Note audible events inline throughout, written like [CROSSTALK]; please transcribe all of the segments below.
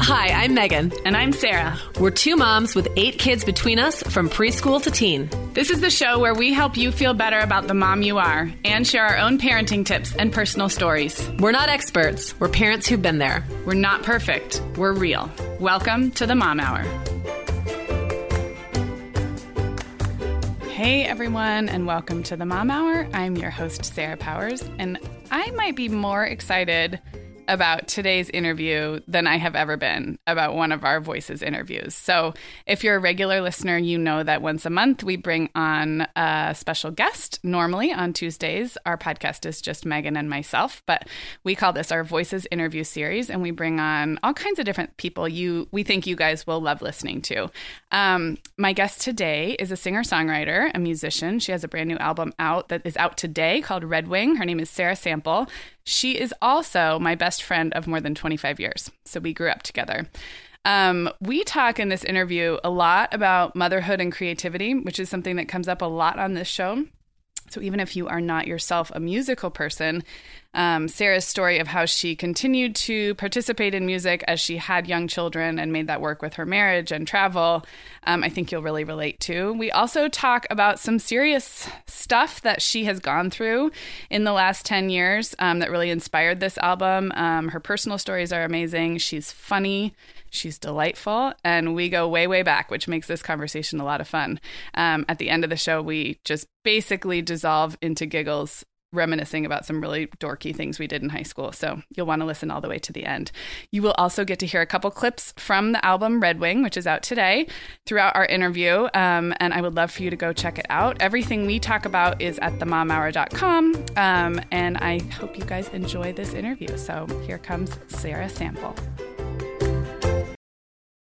Hi, I'm Megan. And I'm Sarah. We're two moms with eight kids between us from preschool to teen. This is the show where we help you feel better about the mom you are and share our own parenting tips and personal stories. We're not experts, we're parents who've been there. We're not perfect, we're real. Welcome to the Mom Hour. Hey everyone, and welcome to the Mom Hour. I'm your host, Sarah Powers, and I might be more excited about today's interview than I have ever been about one of our Voices interviews. So, if you're a regular listener, you know that once a month we bring on a special guest. Normally on Tuesdays, our podcast is just Megan and myself, but we call this our Voices interview series, and we bring on all kinds of different people you we think you guys will love listening to. Um, my guest today is a singer songwriter, a musician. She has a brand new album out that is out today called Red Wing. Her name is Sarah Sample. She is also my best friend of more than 25 years. So we grew up together. Um, we talk in this interview a lot about motherhood and creativity, which is something that comes up a lot on this show. So even if you are not yourself a musical person, um, Sarah's story of how she continued to participate in music as she had young children and made that work with her marriage and travel, um, I think you'll really relate to. We also talk about some serious stuff that she has gone through in the last 10 years um, that really inspired this album. Um, her personal stories are amazing. She's funny. She's delightful, and we go way, way back, which makes this conversation a lot of fun. Um, at the end of the show, we just basically dissolve into giggles reminiscing about some really dorky things we did in high school. So you'll want to listen all the way to the end. You will also get to hear a couple clips from the album Red Wing, which is out today, throughout our interview. Um, and I would love for you to go check it out. Everything we talk about is at themomhour.com. Um, and I hope you guys enjoy this interview. So here comes Sarah Sample.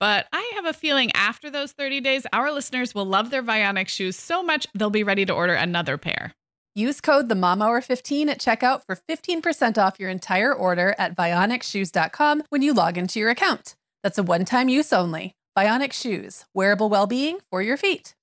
But I have a feeling after those 30 days, our listeners will love their Vionic shoes so much they'll be ready to order another pair. Use code the Mom Hour 15 at checkout for 15% off your entire order at vionicshoes.com when you log into your account. That's a one-time use only. Vionic Shoes, wearable well-being for your feet.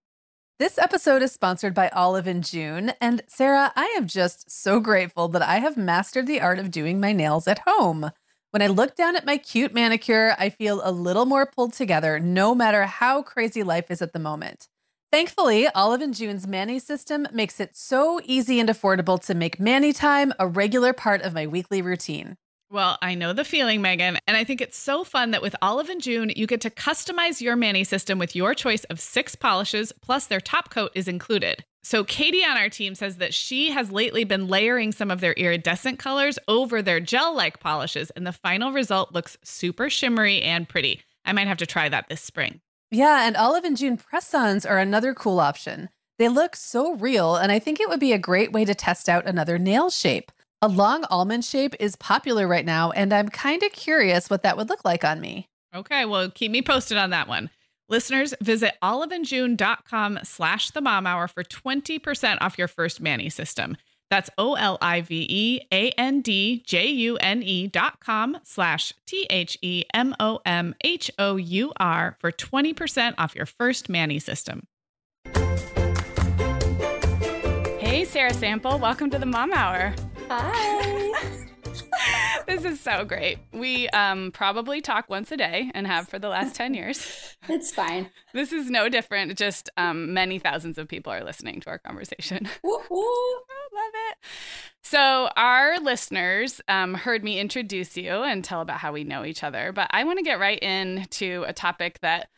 This episode is sponsored by Olive and June, and Sarah, I am just so grateful that I have mastered the art of doing my nails at home. When I look down at my cute manicure, I feel a little more pulled together, no matter how crazy life is at the moment. Thankfully, Olive and June's Mani system makes it so easy and affordable to make Mani time a regular part of my weekly routine. Well, I know the feeling, Megan. And I think it's so fun that with Olive and June, you get to customize your Mani system with your choice of six polishes, plus their top coat is included. So, Katie on our team says that she has lately been layering some of their iridescent colors over their gel like polishes, and the final result looks super shimmery and pretty. I might have to try that this spring. Yeah, and Olive and June press ons are another cool option. They look so real, and I think it would be a great way to test out another nail shape. A long almond shape is popular right now, and I'm kind of curious what that would look like on me. Okay, well, keep me posted on that one. Listeners, visit oliveandjune.com slash the mom hour for 20% off your first Mani system. That's O-L-I-V-E-A-N-D-J-U-N-E dot com slash T-H-E-M-O-M-H-O-U-R for 20% off your first Mani system. Hey, Sarah Sample. Welcome to the Mom Hour. Hi. [LAUGHS] [LAUGHS] this is so great. We um, probably talk once a day and have for the last 10 years. [LAUGHS] It's fine. This is no different. Just um, many thousands of people are listening to our conversation. [LAUGHS] Woo-hoo. Love it. So, our listeners um, heard me introduce you and tell about how we know each other, but I want to get right into a topic that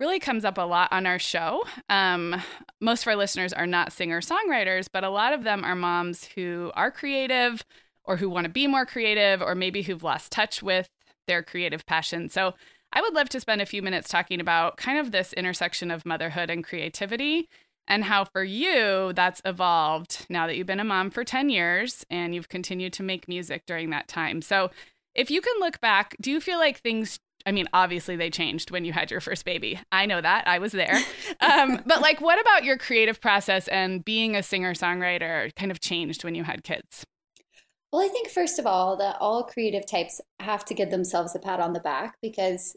really comes up a lot on our show. Um, most of our listeners are not singer songwriters, but a lot of them are moms who are creative or who want to be more creative or maybe who've lost touch with their creative passion. So I would love to spend a few minutes talking about kind of this intersection of motherhood and creativity and how for you that's evolved now that you've been a mom for 10 years and you've continued to make music during that time. So if you can look back, do you feel like things I mean, obviously they changed when you had your first baby. I know that. I was there. Um, [LAUGHS] but like, what about your creative process and being a singer songwriter kind of changed when you had kids? Well, I think first of all that all creative types have to give themselves a pat on the back because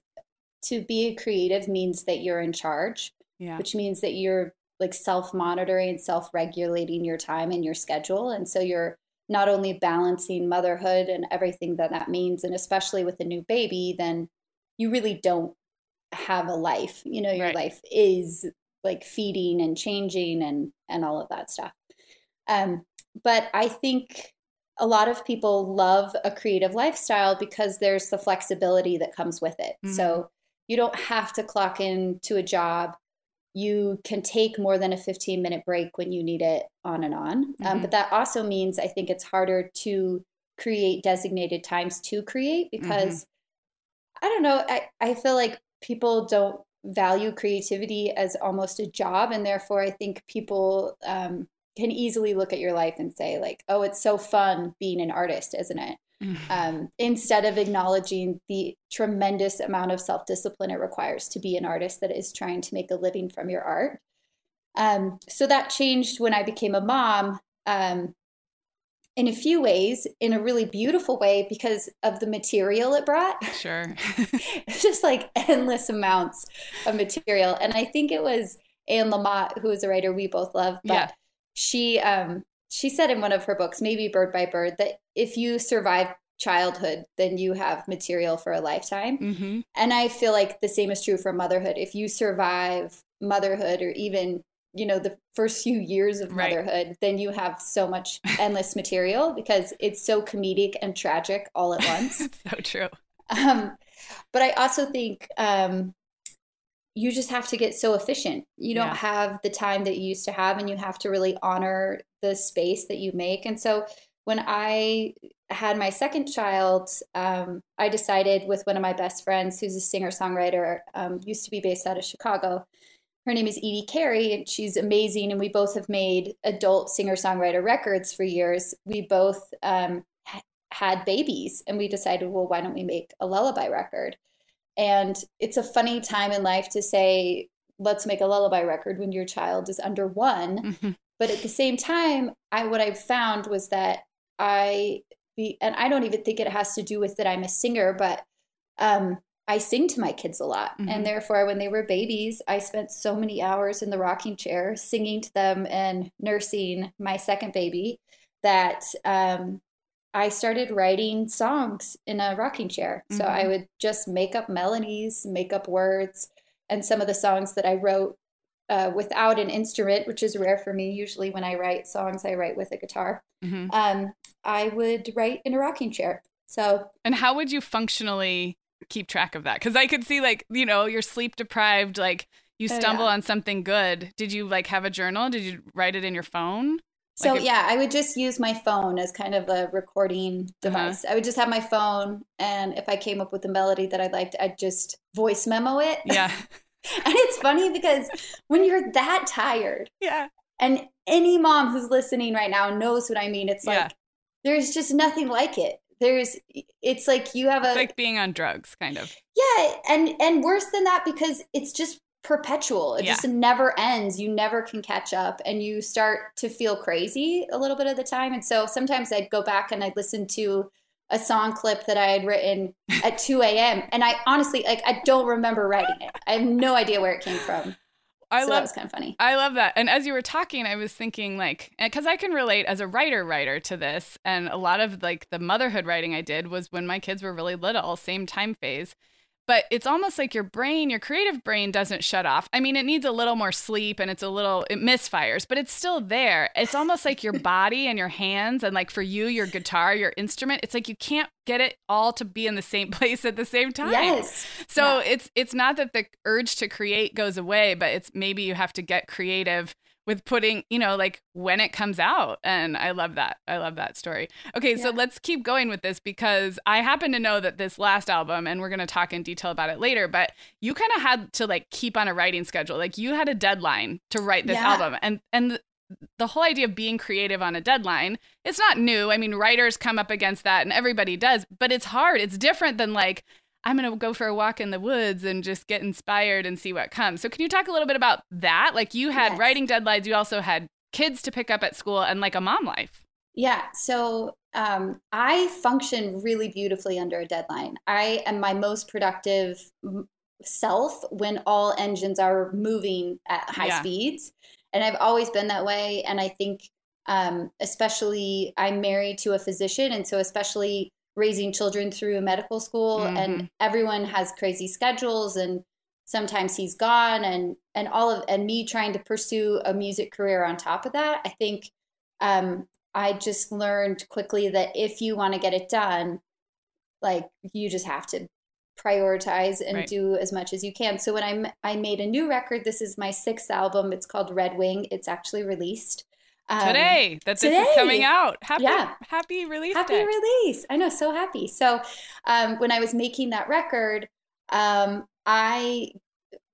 to be a creative means that you're in charge, Yeah. which means that you're like self-monitoring, self-regulating your time and your schedule, and so you're not only balancing motherhood and everything that that means, and especially with a new baby, then you really don't have a life. You know, your Right. life is like feeding and changing and and all of that stuff. Um, but I think a lot of people love a creative lifestyle because there's the flexibility that comes with it. Mhm. So you don't have to clock in to a job. You can take more than a 15 minute break when you need it on and on. Um, Mhm. but that also means I think it's harder to create designated times to create because I don't know, I, I feel like people don't value creativity as almost a job. And therefore, I think people um, can easily look at your life and say, like, oh, it's so fun being an artist, isn't it? Um, instead of acknowledging the tremendous amount of self discipline it requires to be an artist that is trying to make a living from your art. Um, so that changed when I became a mom. Um, in a few ways, in a really beautiful way, because of the material it brought. [LAUGHS] Sure. just like endless amounts of material. And I think it was Anne Lamott, who is a writer we both love, but Yeah. She um she said in one of her books, maybe Bird by Bird, that if you survive childhood, then you have material for a lifetime. hmm And I feel like the same is true for motherhood. If you survive motherhood or even, you know, the first few years of Right. motherhood, then you have so much endless material because it's so comedic and tragic all at once. [LAUGHS] so true. Um, but I also think um, you just have to get so efficient. You don't Yeah. have the time that you used to have, and you have to really honor the space that you make. And so when I had my second child, um, I decided with one of my best friends, who's a singer songwriter, um, used to be based out of Chicago. Her name is Edie Carey, and she's amazing. And we both have made adult singer songwriter records for years. We both um, ha- had babies, and we decided, well, why don't we make a lullaby record? And it's a funny time in life to say, let's make a lullaby record when your child is under one. Mhm. But at the same time, I what I found was that I be and I don't even think it has to do with that I'm a singer, but um, I sing to my kids a lot, Mhm. and therefore, when they were babies, I spent so many hours in the rocking chair singing to them and nursing my second baby that um, I started writing songs in a rocking chair. So I would just make up melodies, make up words, and some of the songs that I wrote uh, without an instrument, which is rare for me. Usually, when I write songs, I write with a guitar. Mhm. Um, I would write in a rocking chair. So, and how would you functionally keep track of that? Because I could see, like, you know, you're sleep deprived, like, you Oh, stumble yeah. on something good. Did you, like, have a journal? Did you write it in your phone? So Like if- yeah, I would just use my phone as kind of a recording Uh-huh. device. I would just have my phone, and if I came up with a melody that I liked, I'd just voice memo it. Yeah. [LAUGHS] and it's funny because when you're that tired, yeah. and any mom who's listening right now knows what I mean. It's like Yeah. there's just nothing like it. There's it's like you have a It's like being on drugs, kind of. yeah, and and worse than that because it's just perpetual. It Yeah. just never ends. You never can catch up and you start to feel crazy a little bit of the time. And so sometimes I'd go back and I'd listen to a song clip that I had written [LAUGHS] at 2 a.m. And I honestly like I don't remember writing it. I have no idea where it came from. I so that love was kind of funny. I love that. And as you were talking, I was thinking like because I can relate as a writer writer to this and a lot of like the motherhood writing I did was when my kids were really little, same time phase. But it's almost like your brain, your creative brain doesn't shut off. I mean, it needs a little more sleep and it's a little it misfires, but it's still there. It's almost like your [LAUGHS] body and your hands and like for you your guitar, your instrument, it's like you can't get it all to be in the same [LAUGHS] place at the same time. Yes. So Yeah. it's it's not that the urge to create goes away, but it's maybe you have to get creative with putting, you know, like when it comes out. And I love that. I love that story. Okay, so let's keep going with this because I happen to know that this last album, and we're gonna talk in detail about it later, but you kind of had to like keep on a writing schedule. Like you had a deadline to write this Yeah. album. And and the, the whole idea of being creative on a deadline, it's not new. I mean, writers come up against that and everybody does, but it's hard. It's different than like I'm going to go for a walk in the woods and just get inspired and see what comes. So, can you talk a little bit about that? Like, you had Yes. writing deadlines, you also had kids to pick up at school and like a mom life. Yeah, so um, I function really beautifully under a deadline. I am my most productive self when all engines are moving at high Yeah. speeds. And I've always been that way. And I think, um, especially, I'm married to a physician. And so, especially raising children through medical school, and everyone has crazy schedules and sometimes he's gone and and all of and me trying to pursue a music career on top of that i think um i just learned quickly that if you want to get it done like you just have to prioritize and Right. do as much as you can. So when i i made a new record this is my sixth album it's called red wing it's actually released um, today that this today. is coming out. Happy, Yeah. happy release happy day. release i know so happy so um, when i was making that record um, i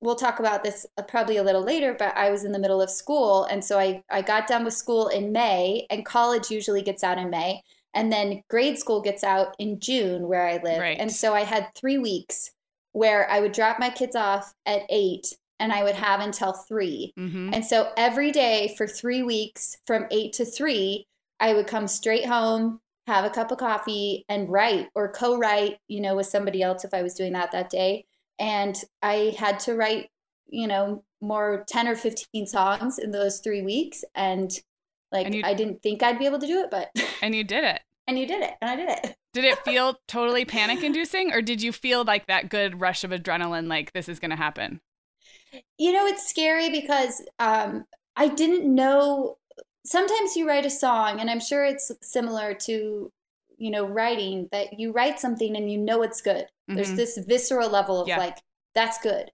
we'll talk about this uh, probably a little later but i was in the middle of school and so i, I got done with school in may and college usually gets out in may and then grade school gets out in june where i live Right. and so i had three weeks where i would drop my kids off at eight and i would have until three hmm and so every day for three weeks from eight to three, I would come straight home, have a cup of coffee, and write or co write, you know, with somebody else if I was doing that that day. And I had to write, you know, more 10 or 15 songs in those three weeks. And like, And you- I didn't think I'd be able to do it, but, [LAUGHS] And you did it. and you did it. And I did it. Did it [LAUGHS] feel totally panic inducing or did you feel like that good rush of adrenaline, like this is going to happen? You know, it's scary because um, I didn't know. Sometimes you write a song, and I'm sure it's similar to, you know, writing that you write something and you know it's good. There's Mhm. this visceral level of Yeah. like, that's good.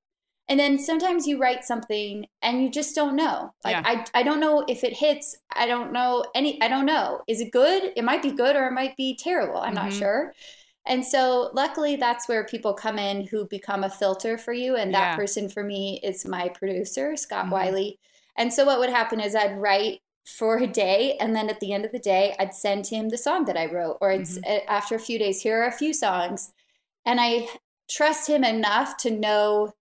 And then sometimes you write something and you just don't know. Like, Yeah. I, I don't know if it hits. I don't know any, I don't know. Is it good? It might be good or it might be terrible. I'm not Mhm. sure. And so, luckily, that's where people come in who become a filter for you. And that Yeah. person for me is my producer, Scott Mhm. Wiley. And so, what would happen is I'd write for a day, and then at the end of the day, I'd send him the song that I wrote. Or it's Mm-hmm. after a few days, here are a few songs. And I trust him enough to know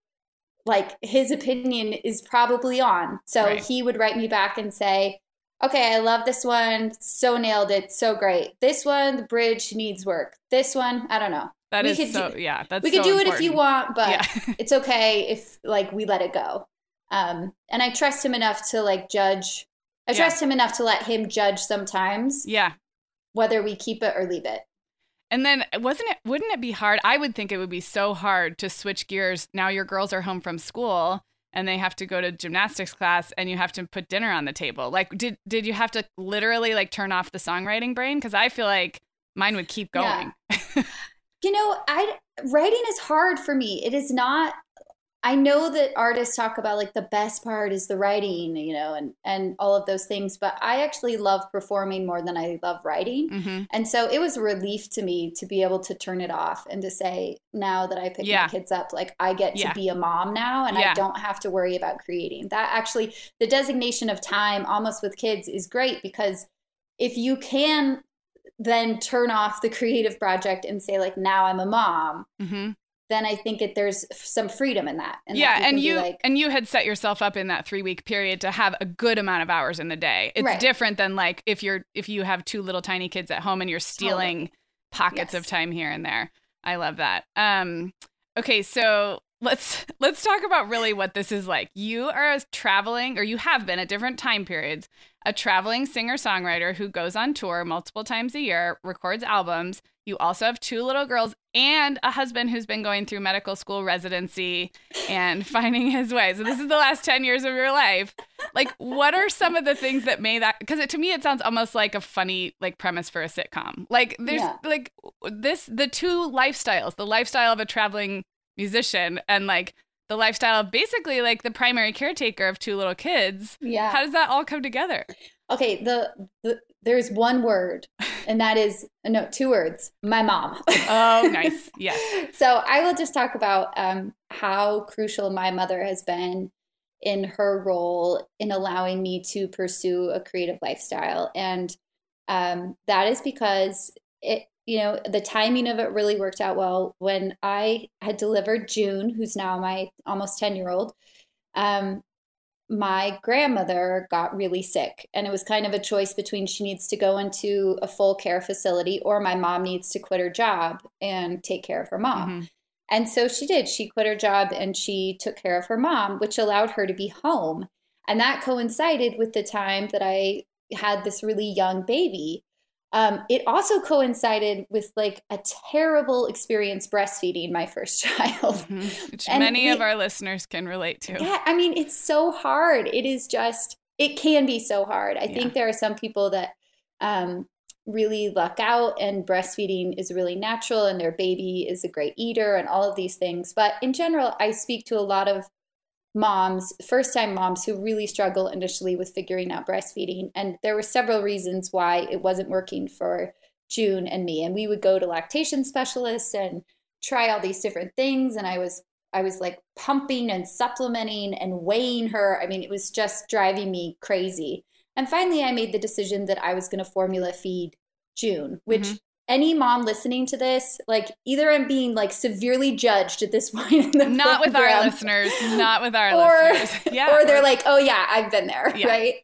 like his opinion is probably on. So Right. he would write me back and say, Okay, I love this one. So nailed it. So great. This one, the bridge needs work. This one, I don't know. That We is could so, do- yeah, that's we could so do it if you want, but Yeah. [LAUGHS] it's okay if like we let it go. Um, and I trust him enough to like judge. I Yeah. trust him enough to let him judge sometimes yeah. whether we keep it or leave it. And then wasn't it wouldn't it be hard? I would think it would be so hard to switch gears. Now your girls are home from school and they have to go to gymnastics class and you have to put dinner on the table. Like did did you have to literally like turn off the songwriting brain cuz I feel like mine would keep Yeah. going. [LAUGHS] you know, I writing is hard for me. It is not I know that artists talk about like the best part is the writing, you know, and and all of those things, but I actually love performing more than I love writing. Mm-hmm. And so it was a relief to me to be able to turn it off and to say now that I pick yeah. my kids up, like I get yeah. to be a mom now and yeah. I don't have to worry about creating. That actually the designation of time almost with kids is great because if you can then turn off the creative project and say like now I'm a mom. Mm-hmm then I think it, there's some freedom in that. And yeah, that and you like, and you had set yourself up in that three week period to have a good amount of hours in the day. It's right. different than like if you're if you have two little tiny kids at home and you're stealing totally. pockets yes. of time here and there. I love that. Um, okay, so let's let's talk about really what this is like. You are a traveling, or you have been at different time periods, a traveling singer songwriter who goes on tour multiple times a year, records albums. You also have two little girls and a husband who's been going through medical school residency and [LAUGHS] finding his way. So this is the last 10 years of your life. Like what are some of the things that made that cuz to me it sounds almost like a funny like premise for a sitcom. Like there's yeah. like this the two lifestyles, the lifestyle of a traveling musician and like the lifestyle of basically like the primary caretaker of two little kids. Yeah. How does that all come together? Okay, the, the there's one word, [LAUGHS] and that is no two words. My mom. oh, [LAUGHS] nice. Yes. so I will just talk about um, how crucial my mother has been in her role in allowing me to pursue a creative lifestyle, and um, that is because it you know, the timing of it really worked out well. When I had delivered June, who's now my almost 10 year old, um, my grandmother got really sick. And it was kind of a choice between she needs to go into a full care facility or my mom needs to quit her job and take care of her mom. Mm-hmm. And so she did. She quit her job and she took care of her mom, which allowed her to be home. And that coincided with the time that I had this really young baby. Um, it also coincided with like a terrible experience breastfeeding my first [LAUGHS] child, mm-hmm. which many we, of our listeners can relate to. Yeah, I mean, it's so hard. It is just, it can be so hard. I yeah. think there are some people that um, really luck out and breastfeeding is really natural and their baby is a great eater and all of these things. But in general, I speak to a lot of moms, first time moms who really struggle initially with figuring out breastfeeding. And there were several reasons why it wasn't working for June and me. And we would go to lactation specialists and try all these different things. And I was I was like pumping and supplementing and weighing her. I mean, it was just driving me crazy. And finally, I made the decision that I was going to formula feed June, which mm-hmm any mom listening to this, like either I'm being like severely judged at this [LAUGHS] point in the not program, with our listeners, not with our [LAUGHS] or, listeners, [LAUGHS] yeah, or they're like, oh yeah, I've been there, yeah. right?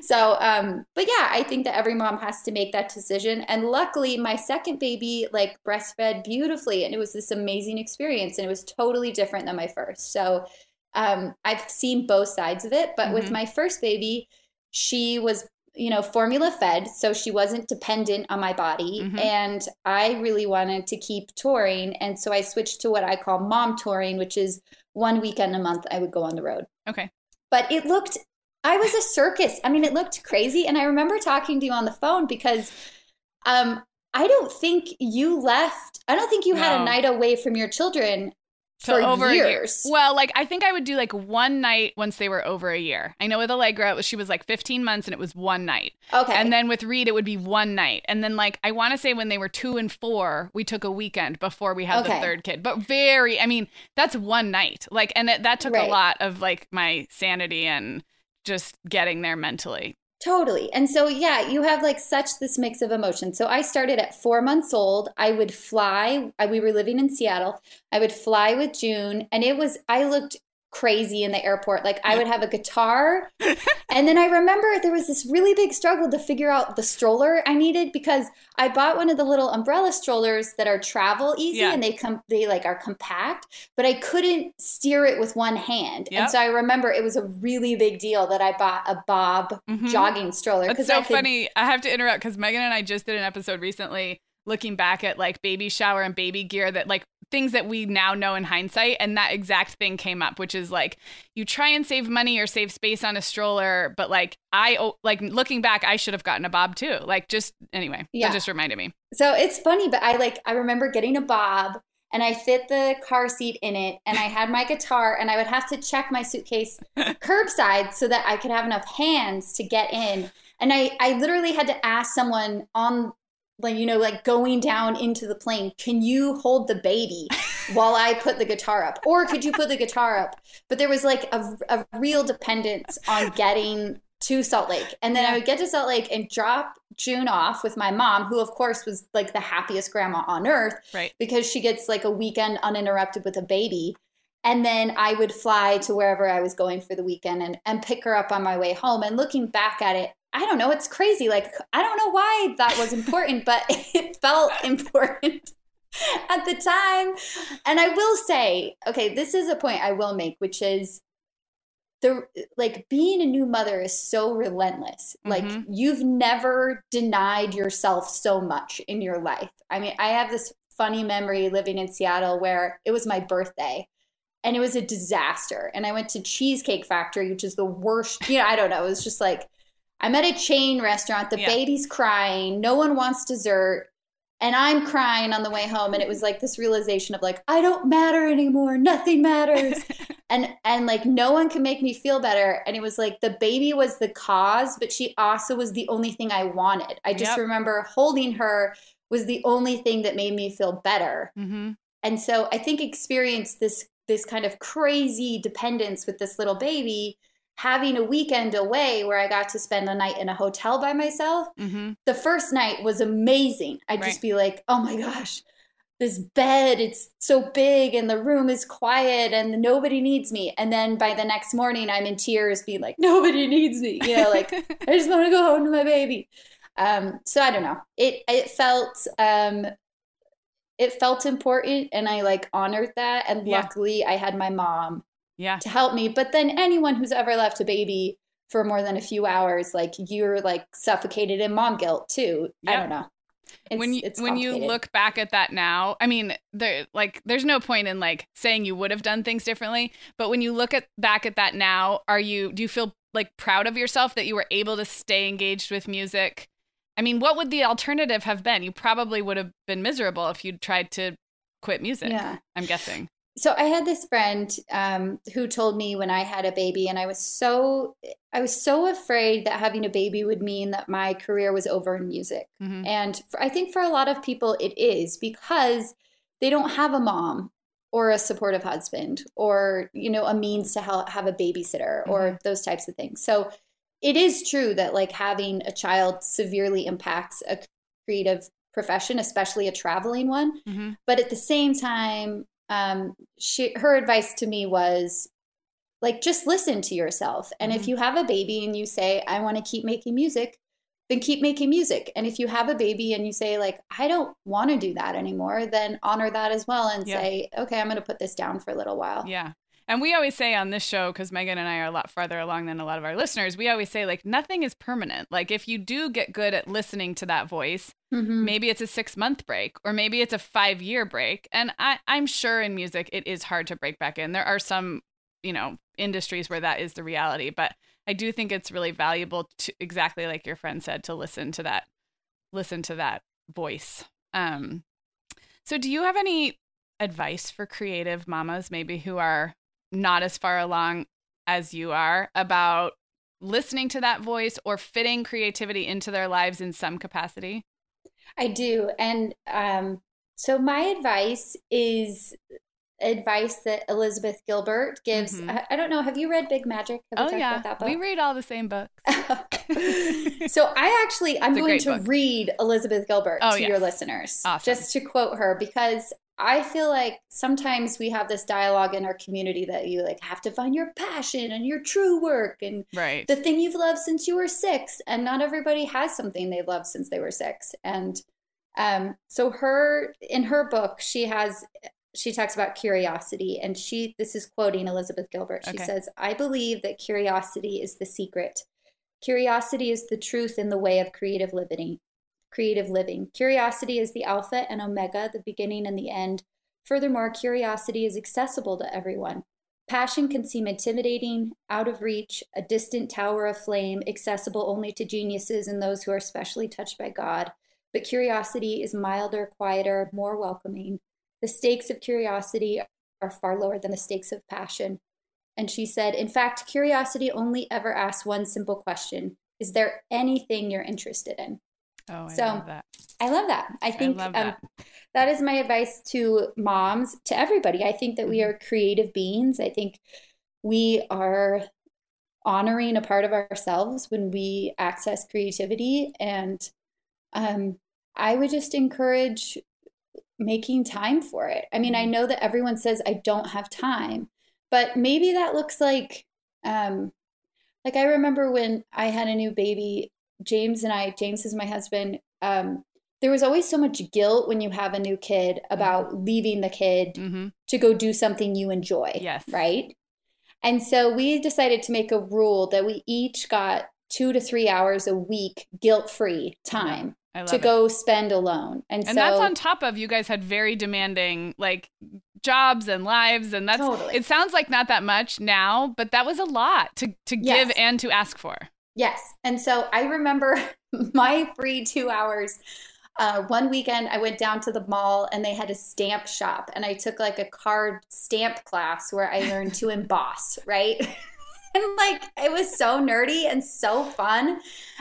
So, um, but yeah, I think that every mom has to make that decision. And luckily, my second baby like breastfed beautifully, and it was this amazing experience, and it was totally different than my first. So, um, I've seen both sides of it, but mm-hmm. with my first baby, she was you know, formula fed, so she wasn't dependent on my body. Mm-hmm. And I really wanted to keep touring. And so I switched to what I call mom touring, which is one weekend a month I would go on the road. Okay. But it looked, I was a circus. I mean, it looked crazy. And I remember talking to you on the phone because um, I don't think you left, I don't think you no. had a night away from your children for over years. Well, like I think I would do like one night once they were over a year. I know with Allegra, it was she was like 15 months and it was one night. Okay. And then with Reed, it would be one night. And then like I want to say when they were two and four, we took a weekend before we had okay. the third kid. But very, I mean, that's one night. Like, and it, that took right. a lot of like my sanity and just getting there mentally. Totally. And so, yeah, you have like such this mix of emotions. So, I started at four months old. I would fly. We were living in Seattle. I would fly with June, and it was, I looked crazy in the airport. Like I would have a guitar. [LAUGHS] and then I remember there was this really big struggle to figure out the stroller I needed because I bought one of the little umbrella strollers that are travel easy yeah. and they come they like are compact, but I couldn't steer it with one hand. Yep. And so I remember it was a really big deal that I bought a Bob mm-hmm. jogging stroller. It's so I could... funny. I have to interrupt because Megan and I just did an episode recently looking back at like baby shower and baby gear that like things that we now know in hindsight and that exact thing came up which is like you try and save money or save space on a stroller but like i like looking back i should have gotten a bob too like just anyway yeah. that just reminded me So it's funny, but I like I remember getting a bob and I fit the car seat in it and I had my guitar and I would have to check my suitcase [LAUGHS] curbside so that I could have enough hands to get in. And I I literally had to ask someone on like you know like going down into the plane, can you hold the baby [LAUGHS] while I put the guitar up or could you put the guitar up? But there was like a, a real dependence on getting to Salt Lake. And then I would get to Salt Lake and drop June off with my mom, who of course was like the happiest grandma on earth. Right. Because she gets like a weekend uninterrupted with a baby. And then I would fly to wherever I was going for the weekend and, and pick her up on my way home. And looking back at it, I don't know, it's crazy. Like, I don't know why that was important, but [LAUGHS] it felt important [LAUGHS] at the time. And I will say, okay, this is a point I will make, which is the like being a new mother is so relentless. Like Mm-hmm. you've never denied yourself so much in your life. I mean, I have this funny memory living in Seattle where it was my birthday and it was a disaster. And I went to Cheesecake Factory, which is the worst, you know, I don't know. It was just like I'm at a chain restaurant, the Yeah. baby's crying, no one wants dessert. And I'm crying on the way home, and it was like this realization of like, I don't matter anymore. Nothing matters [LAUGHS] and and like no one can make me feel better and it was like the baby was the cause but she also was the only thing i wanted i just Yep. remember holding her was the only thing that made me feel better Mm-hmm. and so i think experience this this kind of crazy dependence with this little baby having a weekend away where i got to spend a night in a hotel by myself Mm-hmm. the first night was amazing. I'd Right. just be like, oh my gosh, this bed, it's so big and the room is quiet and nobody needs me. And then by the next morning, I'm in tears being like, nobody needs me. You know, like, [LAUGHS] I just want to go home to my baby. Um, so I don't know. It, it felt, um, it felt important and I like honored that. And Yeah. luckily I had my mom yeah. to help me. But then anyone who's ever left a baby for more than a few hours, like you're like suffocated in mom guilt too. I don't know. It's, when you it's when you look back at that now, I mean, there like there's no point in like saying you would have done things differently, but when you look at back at that now, are you do you feel like proud of yourself that you were able to stay engaged with music? I mean, what would the alternative have been? You probably would have been miserable if you'd tried to quit music. Yeah. I'm guessing. So I had this friend um, who told me when I had a baby, and I was so I was so afraid that having a baby would mean that my career was over in music. Mhm. And for, I think for a lot of people, it is because they don't have a mom or a supportive husband or you know a means to help have a babysitter or those types of things. So it is true that like having a child severely impacts a creative profession, especially a traveling one. Mhm. But at the same time, um, she her advice to me was like just listen to yourself and if Mhm. you have a baby and you say i want to keep making music then keep making music and if you have a baby and you say like i don't want to do that anymore then honor that as well and Yeah. say okay i'm going to put this down for a little while Yeah. And we always say on this show, because Megan and I are a lot farther along than a lot of our listeners, we always say, like, nothing is permanent. Like, if you do get good at listening to that voice, Mhm. maybe it's a six month break or maybe it's a five year break. And I, I'm sure in music, it is hard to break back in. There are some, you know, industries where that is the reality. But I do think it's really valuable to exactly like your friend said, to listen to that, listen to that voice. Um, so do you have any advice for creative mamas, maybe who are not as far along as you are about listening to that voice or fitting creativity into their lives in some capacity? I do and um, so my advice is advice that elizabeth gilbert gives Mhm. I, I don't know have you read big magic have Oh yeah, about that book we read all the same books. [LAUGHS] so I actually I'm going to book. read Elizabeth Gilbert Oh, to your listeners, Awesome. just to quote her, because I feel like sometimes we have this dialogue in our community that you like have to find your passion and your true work and Right. the thing you've loved since you were six, and not everybody has something they've loved since they were six. And um, so her in her book, she has she talks about curiosity, and she this is quoting Elizabeth Gilbert. She Okay. says, "I believe that curiosity is the secret. Curiosity is the truth in the way of creative living." Creative living. Curiosity is the alpha and omega, the beginning and the end. Furthermore, curiosity is accessible to everyone. Passion can seem intimidating, out of reach, a distant tower of flame, accessible only to geniuses and those who are specially touched by God. but curiosity is milder, quieter, more welcoming. The stakes of curiosity are far lower than the stakes of passion. And she said, in fact, curiosity only ever asks one simple question Is there anything you're interested in? Oh, I so, love that. I love that. I think love um, that. that is my advice to moms, to everybody. I think that we Mhm. are creative beings. I think we are honoring a part of ourselves when we access creativity. And um, I would just encourage making time for it. I mean, I Mhm. know that everyone says, I don't have time, but maybe that looks like, um, like I remember when I had a new baby, James and I, James is my husband, um, there was always so much guilt when you have a new kid about leaving the kid hmm to go do something you enjoy. Yes. Right. And so we decided to make a rule that we each got two to three hours a week guilt free time to it. go spend alone. And, And so that's on top of you guys had very demanding like jobs and lives and that's Totally. it sounds like not that much now, but that was a lot to to Yes. give and to ask for. Yes. And so I remember [LAUGHS] my free two hours. Uh, one weekend, I went down to the mall and they had a stamp shop, and I took like a card stamp class where I learned to [LAUGHS] emboss, right? [LAUGHS] and like it was so nerdy and so fun.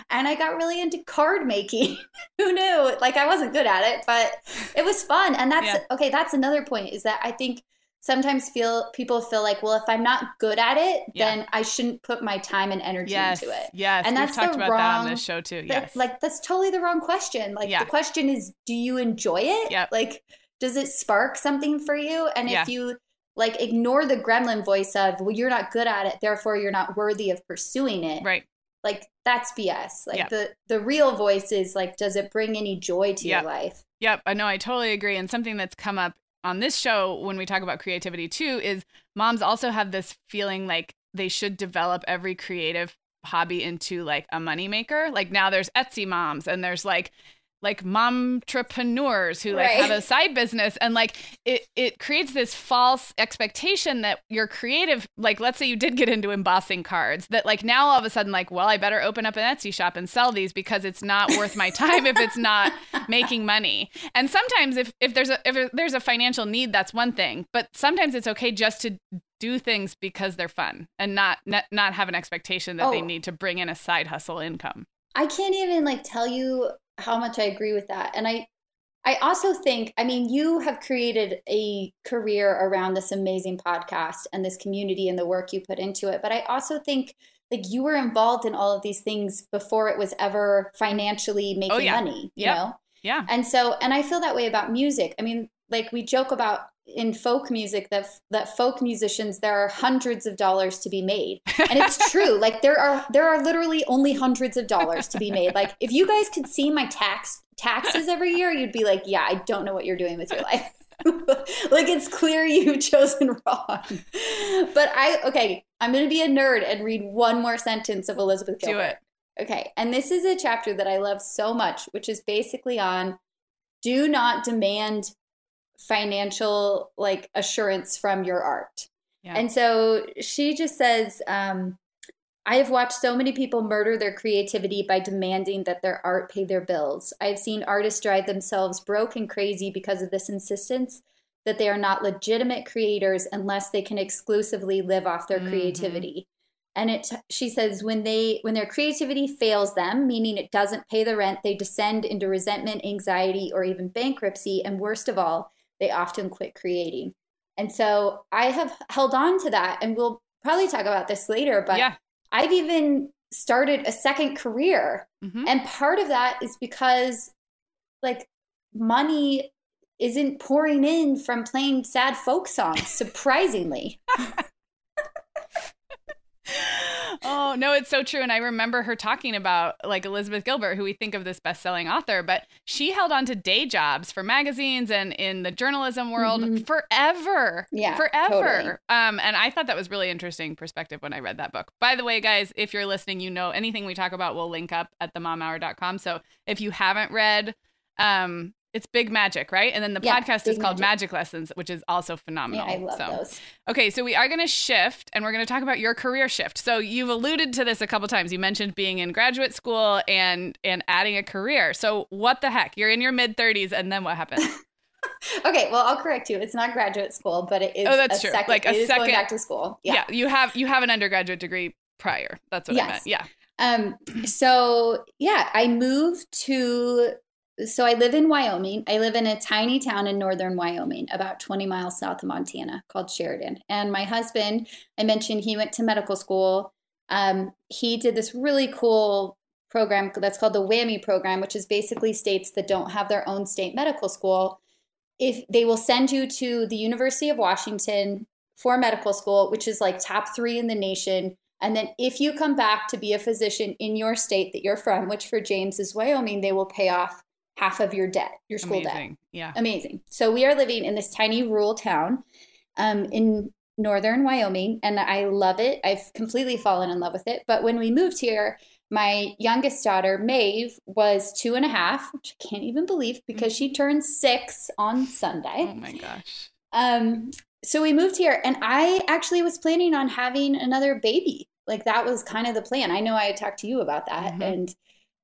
And I got really into card making. Who knew? Like I wasn't good at it, but it was fun. And that's Yeah. okay. That's another point is that I think sometimes feel people feel like, well, if I'm not good at it, Yeah. then I shouldn't put my time and energy Yes. into it. Yes. And We've that's talked the about that on wrong- this show too. Yes. Like that's totally the wrong question. Like Yeah. the question is, do you enjoy it? Yep. Like, does it spark something for you? And Yeah. if you like ignore the gremlin voice of, well, you're not good at it, therefore you're not worthy of pursuing it. right. Like that's BS. Like the the real voice is like, does it bring any joy to your life? Yep, I know. I totally agree. And something that's come up on this show when we talk about creativity too is moms also have this feeling like they should develop every creative hobby into like a moneymaker. Like now there's Etsy moms and there's like like mom entrepreneurs who like Right. have a side business and like it it creates this false expectation that you're creative like let's say you did get into embossing cards that like now all of a sudden like well I better open up an Etsy shop and sell these because it's not worth my time if it's not [LAUGHS] making money. And sometimes if if there's a if there's a financial need that's one thing, but sometimes it's okay just to do things because they're fun and not not, not have an expectation that they Oh. need to bring in a side hustle income. I can't even like tell you how much I agree with that. And I I also think, I mean, you have created a career around this amazing podcast and this community and the work you put into it. But I also think like you were involved in all of these things before it was ever financially oh, making Oh, yeah. money, you Yep. know? Yeah. And so, and I feel that way about music. I mean, like we joke about in folk music that that folk musicians there are hundreds of dollars to be made. And it's [LAUGHS] true. Like there are there are literally only hundreds of dollars to be made. [LAUGHS] Like if you guys could see my tax taxes every year, you'd be like, "Yeah, I don't know what you're doing with your life." [LAUGHS] like it's clear you've chosen wrong. But I okay, I'm going to be a nerd and read one more sentence of Elizabeth Do it. Okay. And this is a chapter that I love so much, which is basically on do not demand financial like assurance from your art. Yeah. And so she just says, um, I have watched so many people murder their creativity by demanding that their art pay their bills. I have seen artists drive themselves broke and crazy because of this insistence that they are not legitimate creators unless they can exclusively live off their Mhm. creativity. And it she says when they when their creativity fails them, meaning it doesn't pay the rent, they descend into resentment, anxiety, or even bankruptcy, and worst of all, they often quit creating. And so I have held on to that and we'll probably talk about this later, but yeah. I've even started a second career. Mhm. And part of that is because like money isn't pouring in from playing sad folk songs, [LAUGHS] surprisingly. [LAUGHS] oh no it's so true and i remember her talking about like elizabeth gilbert who we think of this best-selling author but she held on to day jobs for magazines and in the journalism world Mhm. forever Yeah, forever totally. um and i thought that was really interesting perspective when i read that book by the way guys if you're listening you know anything we talk about we'll link up at themomhour.com so if you haven't read um It's Big Magic, right? And then the Yeah, podcast is called Magic. Magic Lessons, which is also phenomenal. Yeah, I love So- those. Okay, so we are going to shift and we're going to talk about your career shift. So you've alluded to this a couple times. You mentioned being in graduate school and and adding a career. So what the heck? You're in your mid 30s and then what happened? [LAUGHS] [LAUGHS] Okay, well, I'll correct you. It's not graduate school, but it is. Oh, that's a true. Second, Like a second- going back to school. yeah. you have you have an undergraduate degree prior. That's what I meant. Yeah. Um, so yeah, I moved to so I live in Wyoming. I live in a tiny town in northern Wyoming, about 20 miles south of Montana, called Sheridan. And my husband, I mentioned he went to medical school. Um, he did this really cool program that's called the WWAMI program, which is basically states that don't have their own state medical school. If they will send you to the University of Washington for medical school, which is like top three in the nation. And then if you come back to be a physician in your state that you're from, which for James is Wyoming, they will pay off half of your debt, your school debt. Yeah. Amazing. So we are living in this tiny rural town um, in northern Wyoming, and I love it. I've completely fallen in love with it. But when we moved here, my youngest daughter, Maeve, was two and a half, which I can't even believe because she turned six on Sunday. Oh my gosh. Um, so we moved here, and I actually was planning on having another baby. Like that was kind of the plan. I know I had talked to you about that, Mhm. and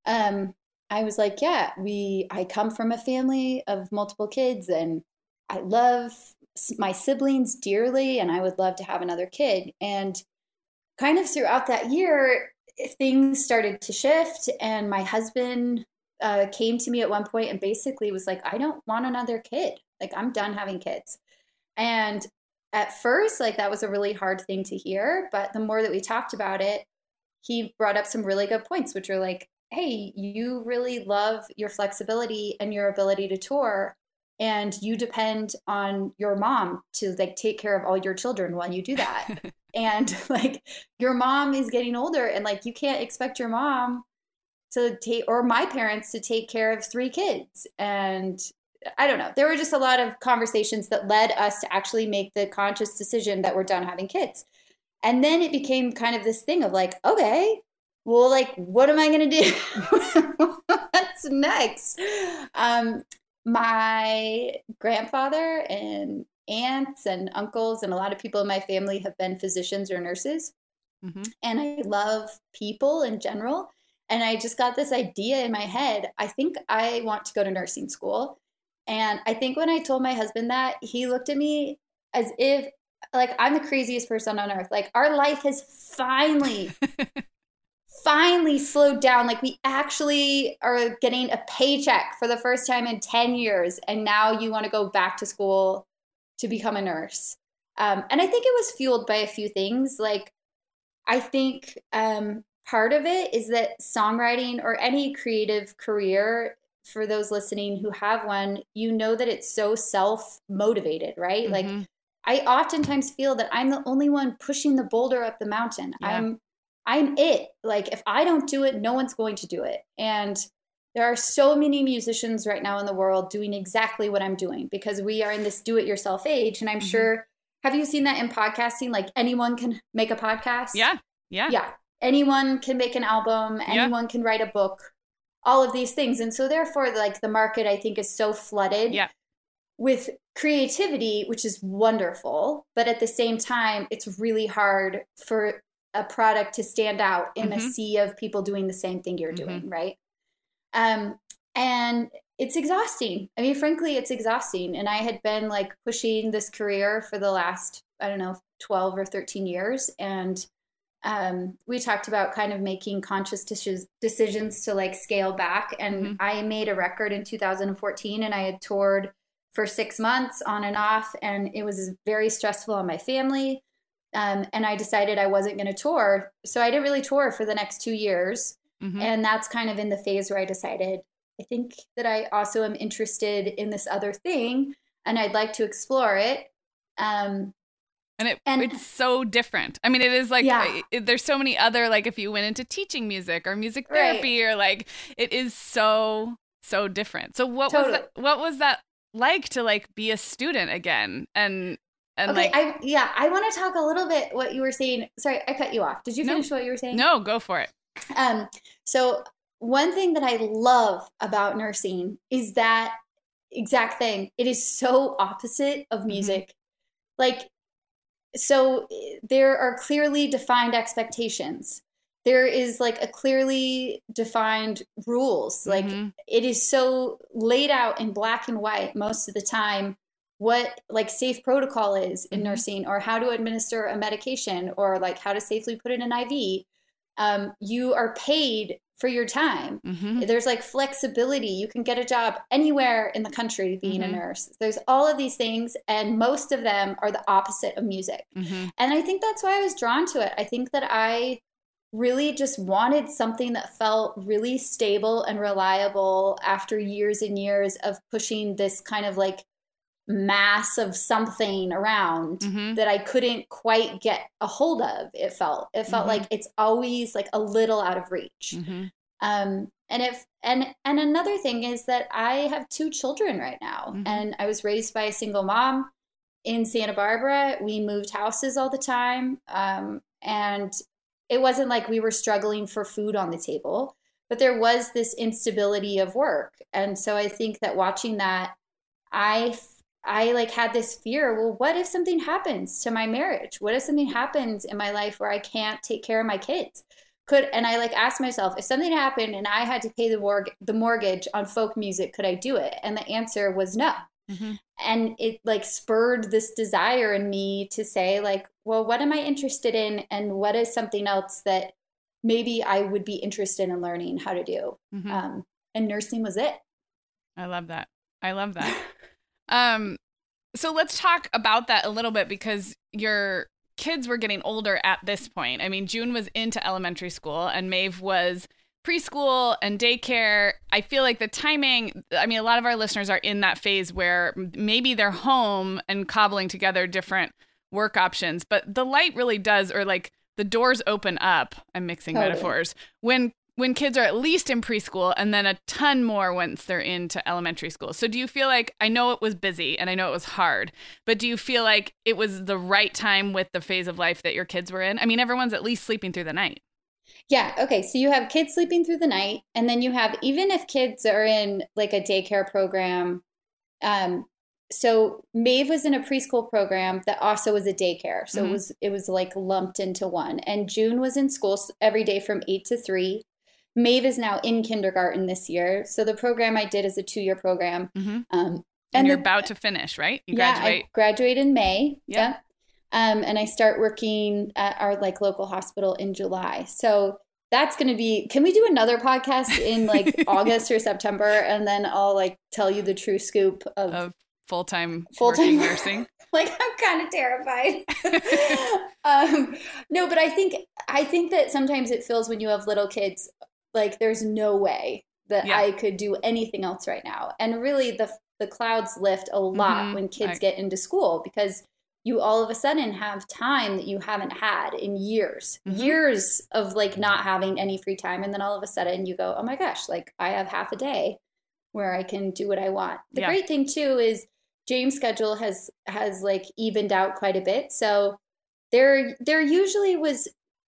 um, I was like, yeah, we. I come from a family of multiple kids, and I love my siblings dearly, and I would love to have another kid. And kind of throughout that year, things started to shift, and my husband uh, came to me at one point and basically was like, I don't want another kid. Like I'm done having kids. And at first, like that was a really hard thing to hear. But the more that we talked about it, he brought up some really good points, which are like, hey, you really love your flexibility and your ability to tour. And you depend on your mom to like take care of all your children while you do that. [LAUGHS] and [LAUGHS] like your mom is getting older and like you can't expect your mom to take or my parents to take care of three kids and i don't know there were just a lot of conversations that led us to actually make the conscious decision that we're done having kids and then it became kind of this thing of like okay well like what am i going to do [LAUGHS] what's next um my grandfather and aunts and uncles and a lot of people in my family have been physicians or nurses hmm and I love people in general. And I just got this idea in my head. I think I want to go to nursing school. And I think when I told my husband that, he looked at me as if like I'm the craziest person on earth. Like our life has finally [LAUGHS] finally slowed down. Like we actually are getting a paycheck for the first time in 10 years and now you want to go back to school to become a nurse. Um, and I think it was fueled by a few things. Like I think um, part of it is that songwriting or any creative career, for those listening who have one, you know that it's so self motivated, right? Like, Mhm. I oftentimes feel that I'm the only one pushing the boulder up the mountain. Yeah. I'm I'm it. Like if I don't do it, no one's going to do it. And there are so many musicians right now in the world doing exactly what I'm doing because we are in this do it yourself age and I'm Mhm. sure have you seen that in podcasting like anyone can make a podcast? Yeah. Yeah. Yeah. Anyone can make an album, Yeah. anyone can write a book, all of these things. And so therefore like the market I think is so flooded Yeah. with creativity, which is wonderful, but at the same time it's really hard for a product to stand out in a Mhm. sea of people doing the same thing you're doing, right? Um and it's exhausting. I mean, frankly, it's exhausting. And I had been like pushing this career for the last, I don't know, 12 or 13 years. And um, we talked about kind of making conscious deci- decisions to like scale back. And Mhm. I made a record in 2014 and I had toured for six months on and off. And it was very stressful on my family. Um, and I decided I wasn't going to tour. So I didn't really tour for the next two years. Mhm. And that's kind of in the phase where I decided I think that I also am interested in this other thing and I'd like to explore it. Um, And it And- it's so different. I mean, it is like Yeah. it, there's so many other like if you went into teaching music or music Right. therapy or like it is so so different. So what Totally. was that, what was that like to like be a student again and and okay, like I yeah, I want to talk a little bit what you were saying. Sorry, I cut you off. Did you No. finish what you were saying? no, go for it. Um, so one thing that I love about nursing is that exact thing. It is so opposite of Mm-hmm. music. Like, so there are clearly defined expectations. There is like a clearly defined rules. Like, Mhm. it is so laid out in black and white most of the time what like safe protocol is in Mhm. nursing or how to administer a medication or like how to safely put in an IV. Um, you are paid for your time. Mhm. There's like flexibility. You can get a job anywhere in the country being Mhm. a nurse. There's all of these things, and most of them are the opposite of music. Mhm. And I think that's why I was drawn to it. I think that I really just wanted something that felt really stable and reliable after years and years of pushing this kind of like mass of something around Mhm. that I couldn't quite get a hold of. It felt it felt Mhm. like it's always like a little out of reach. Mhm. Um, and if and and another thing is that I have two children right now, Mhm. and I was raised by a single mom in Santa Barbara. We moved houses all the time, um, and it wasn't like we were struggling for food on the table, but there was this instability of work, and so I think that watching that, I I like had this fear. Well, what if something happens to my marriage? What if something happens in my life where I can't take care of my kids? Could and I like asked myself if something happened and I had to pay the mortgage the mortgage on folk music, could I do it? And the answer was no. Mhm. And it like spurred this desire in me to say like, well, what am I interested in and what is something else that maybe I would be interested in learning how to do? Mhm. Um, and nursing was it. I love that. I love that. [LAUGHS] Um, so let's talk about that a little bit because your kids were getting older at this point. I mean, June was into elementary school and Maeve was preschool and daycare. I feel like the timing, I mean, a lot of our listeners are in that phase where maybe they're home and cobbling together different work options, but the light really does, or like the doors open up. I'm mixing Totally. metaphors when when kids are at least in preschool and then a ton more once they're into elementary school. So do you feel like I know it was busy and I know it was hard, but do you feel like it was the right time with the phase of life that your kids were in? I mean, everyone's at least sleeping through the night. Yeah. Okay. So you have kids sleeping through the night, and then you have even if kids are in like a daycare program. Um, so Maeve was in a preschool program that also was a daycare. So Mhm. it was it was like lumped into one. And June was in school every day from eight to three. Maeve is now in kindergarten this year. So the program I did is a two year program. Mhm. Um, And, you're the- about to finish, right? You yeah, graduate. I graduate in May. Yeah. Yeah. Um, and I start working at our like local hospital in July. So that's going to be, can we do another podcast in like [LAUGHS] August or September? And then I'll like tell you the true scoop of, of full-time Full-time nursing. [LAUGHS] like, I'm kind of terrified. [LAUGHS] um, no, but I think, I think that sometimes it feels when you have little kids, like there's no way that Yeah. I could do anything else right now. And really the, the clouds lift a lot Mhm. when kids I- get into school because you all of a sudden have time that you haven't had in years Mhm. years of like not having any free time and then all of a sudden you go oh my gosh like i have half a day where i can do what i want the Yeah. great thing too is james schedule has has like evened out quite a bit so there there usually was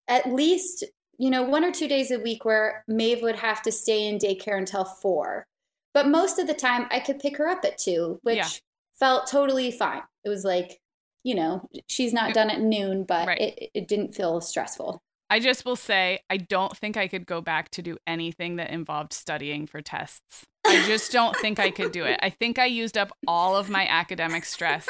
at least you know one or two days a week where maeve would have to stay in daycare until four but most of the time i could pick her up at two which Yeah. felt totally fine it was like you know she's not done at noon but Right. it, it didn't feel stressful I just will say I don't think I could go back to do anything that involved studying for tests. I just don't think I could do it. I think I used up all of my academic stress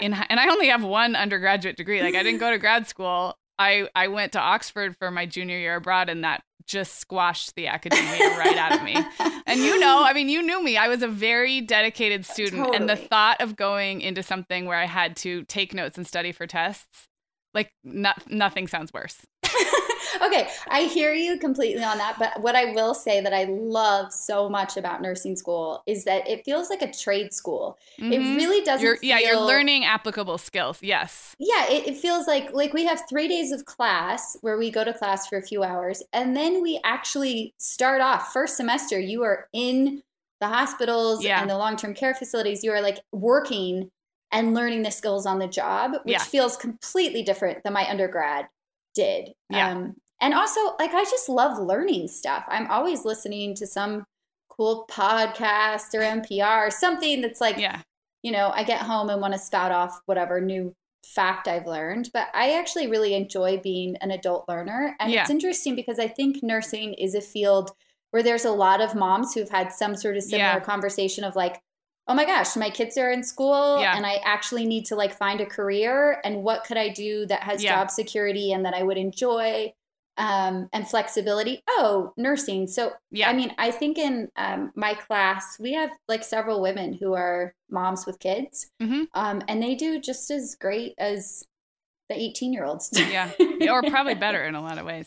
in and I only have one undergraduate degree. Like I didn't go to grad school. I I went to Oxford for my junior year abroad and that just squashed the academia right out of me. [LAUGHS] And you know, I mean, you knew me. I was a very dedicated student and the thought of going into something where I had to take notes and study for tests, like no, nothing sounds worse. [LAUGHS] okay, I hear you completely on that. But what I will say that I love so much about nursing school is that it feels like a trade school. It Mhm. really doesn't. You're, yeah, you're learning applicable skills. Yes. Yeah, it, it feels like like we have three days of class where we go to class for a few hours, and then we actually start off first semester. You are in the hospitals Yeah. and the long term care facilities. You are like working and learning the skills on the job, which Yeah. feels completely different than my undergrad did. Yeah. Um, and also, like I just love learning stuff. I'm always listening to some cool podcast or NPR or something that's like, Yeah. you know, I get home and want to spout off whatever new fact I've learned. But I actually really enjoy being an adult learner. And Yeah. it's interesting because I think nursing is a field where there's a lot of moms who've had some sort of similar Yeah. conversation of like, oh my gosh, my kids are in school Yeah. and I actually need to like find a career. And what could I do that has Yeah. job security and that I would enjoy? Um, and flexibility. Oh, nursing. So Yeah. I mean, I think in um, my class, we have like several women who are moms with kids, Mhm. um, and they do just as great as the 18 year olds. Yeah. [LAUGHS] or probably better in a lot of ways.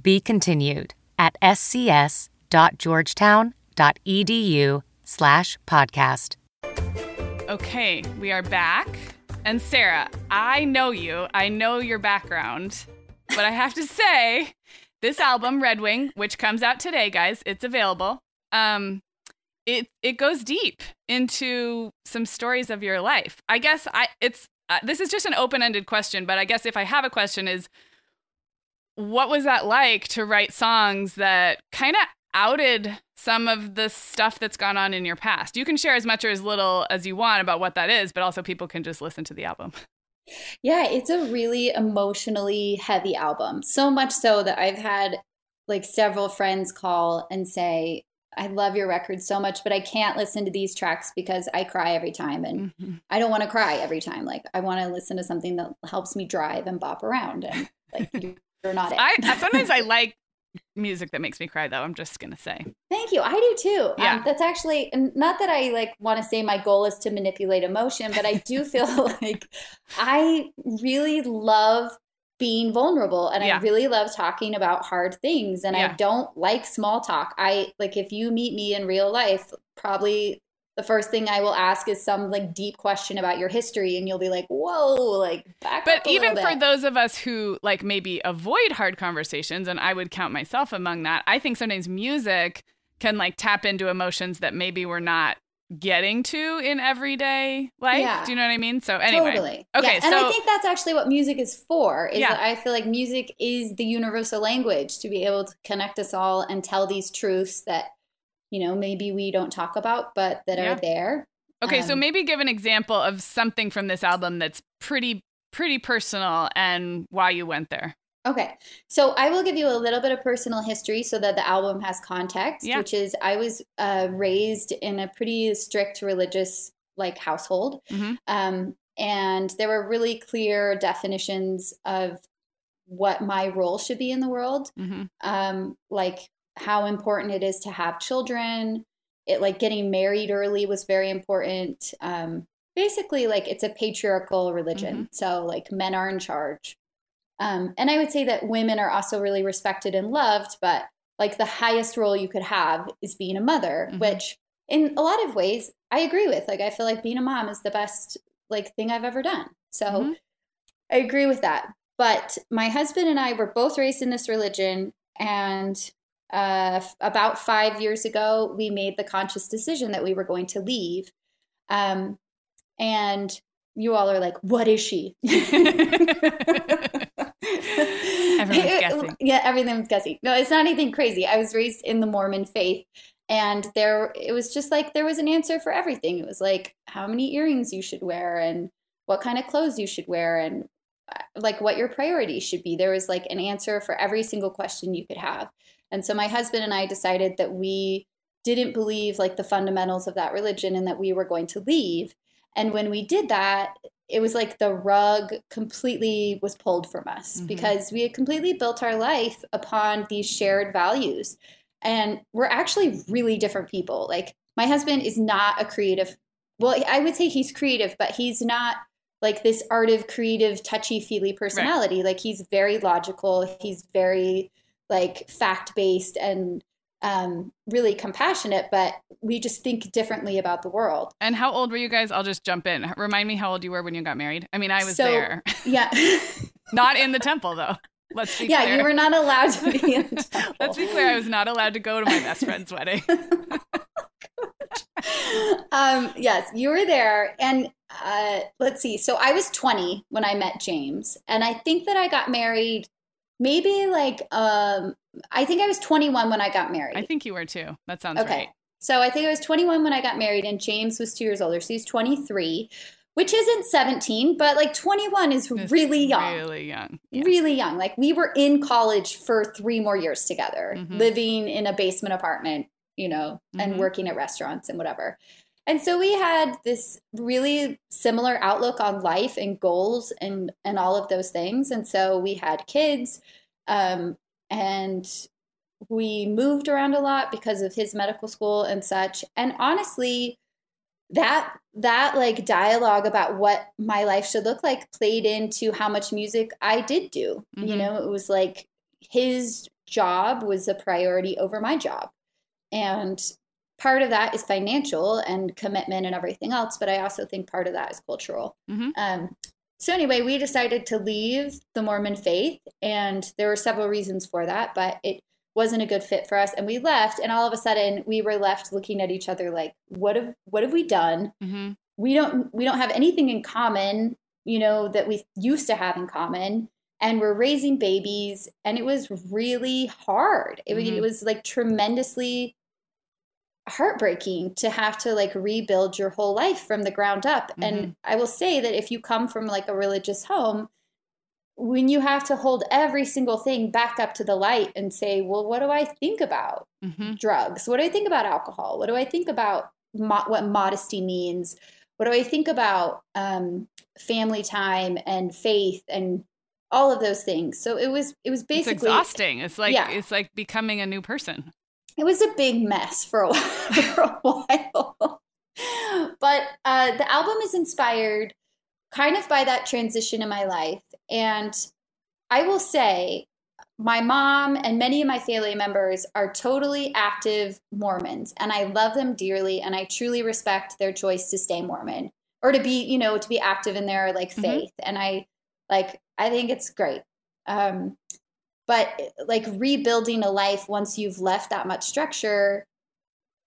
Be continued at scs.georgetown.edu slash podcast. Okay, we are back. And Sarah, I know you. I know your background. But I have to say, this album, Red Wing, which comes out today, guys, it's available. Um, it it goes deep into some stories of your life. I guess I it's uh, this is just an open-ended question, but I guess if I have a question is what was that like to write songs that kind of outed some of the stuff that's gone on in your past? You can share as much or as little as you want about what that is, but also people can just listen to the album. [LAUGHS] Yeah, it's a really emotionally heavy album. So much so that I've had like several friends call and say, I love your record so much, but I can't listen to these tracks because I cry every time. And Mm-hmm. I don't want to cry every time. Like, I want to listen to something that helps me drive and bop around. And like, [LAUGHS] you're not it. I sometimes I [LAUGHS] like music that makes me cry though. I'm just gonna say. Thank you. I do too. Yeah. Um, that's actually not that I like want to say my goal is to manipulate emotion, but I do [LAUGHS] feel [LAUGHS] like I really love being vulnerable and Yeah. I really love talking about hard things and Yeah. I don't like small talk. I like if you meet me in real life, probably the first thing I will ask is some like deep question about your history and you'll be like, "Whoa, like back But up a even for those of us who like maybe avoid hard conversations, and I would count myself among that, I think sometimes music can like tap into emotions that maybe we're not getting to in everyday life. Yeah. Do you know what I mean? So anyway. Totally. Okay, Yeah, and so I think that's actually what music is for. Is Yeah. that I feel like music is the universal language to be able to connect us all and tell these truths that you know maybe we don't talk about, but that Yeah. are there. Okay, so Um, maybe give an example of something from this album that's pretty pretty personal and why you went there. Okay. So I will give you a little bit of personal history so that the album has context, Yeah. which is I was uh, raised in a pretty strict religious like household. Mhm. Um, and there were really clear definitions of what my role should be in the world. hmm um, like how important it is to have children. It like getting married early was very important. Um, basically, like it's a patriarchal religion, so like men are in charge. Um, and I would say that women are also really respected and loved, but like the highest role you could have is being a mother, Mhm. which in a lot of ways I agree with. Like I feel like being a mom is the best like thing I've ever done. So Mhm. I agree with that. But my husband and I were both raised in this religion, and uh, about five years ago, we made the conscious decision that we were going to leave. Um, and you all are like, "What is she?" [LAUGHS] Everyone's guessing. Yeah, everyone's guessing. No, it's not anything crazy. I was raised in the Mormon faith, and there it was just like there was an answer for everything. It was like how many earrings you should wear and what kind of clothes you should wear and uh, like what your priorities should be. There was like an answer for every single question you could have. And so my husband and I decided that we didn't believe like the fundamentals of that religion and that we were going to leave. And when we did that, it was like the rug completely was pulled from us mm-hmm. because we had completely built our life upon these shared values. And we're actually really different people. Like my husband is not a creative. Well, I would say he's creative, but he's not like this art of creative, touchy feely personality. Right. Like he's very logical. He's very like fact based and um, really compassionate, but we just think differently about the world. And how old were you guys? I'll just jump in. Remind me how old you were when you got married. I mean, I was so, there. [LAUGHS] Yeah. not in the temple, though. Let's be yeah, clear. you were not allowed to be in [LAUGHS] the temple. Let's be clear. I was not allowed to go to my best friend's wedding. [LAUGHS] um, yes, you were there. And uh, let's see. So I was 20 when I met James. And I think that I got married maybe like um I think I was 21 when I got married. I think you were too. That sounds okay. right. So I think I was 21 when I got married, and James was two years older. So he's 23, which isn't 17, but like 21 is it's really young. Really young. Yeah. Really young. Like we were in college for three more years together, mm-hmm. living in a basement apartment, you know, mm-hmm. and working at restaurants and whatever. And so we had this really similar outlook on life and goals and and all of those things. And so we had kids. Um, and we moved around a lot because of his medical school and such and honestly that that like dialogue about what my life should look like played into how much music I did do. Mm-hmm. You know, it was like his job was a priority over my job. And part of that is financial and commitment and everything else, but I also think part of that is cultural. Mm-hmm. Um, so anyway, we decided to leave the Mormon faith, and there were several reasons for that, but it wasn't a good fit for us, and we left. And all of a sudden, we were left looking at each other like, "What have what have we done? Mm-hmm. We don't we don't have anything in common, you know, that we used to have in common." And we're raising babies, and it was really hard. It, mm-hmm. it was like tremendously heartbreaking to have to like rebuild your whole life from the ground up. Mm-hmm. And I will say that if you come from like a religious home, when you have to hold every single thing back up to the light and say, well, what do I think about mm-hmm. drugs? What do I think about alcohol? What do I think about mo- what modesty means? What do I think about um, family time and faith and all of those things? So it was it was basically it's exhausting. It's like yeah. it's like becoming a new person it was a big mess for a [LAUGHS] while. for a while. but uh, the album is inspired kind of by that transition in my life. And I will say, my mom and many of my family members are totally active Mormons, and I love them dearly, and I truly respect their choice to stay Mormon or to be, you know, to be active in their like mm-hmm. faith. Mm-hmm. And I like, I think it's great. Um, but like rebuilding a life once you've left that much structure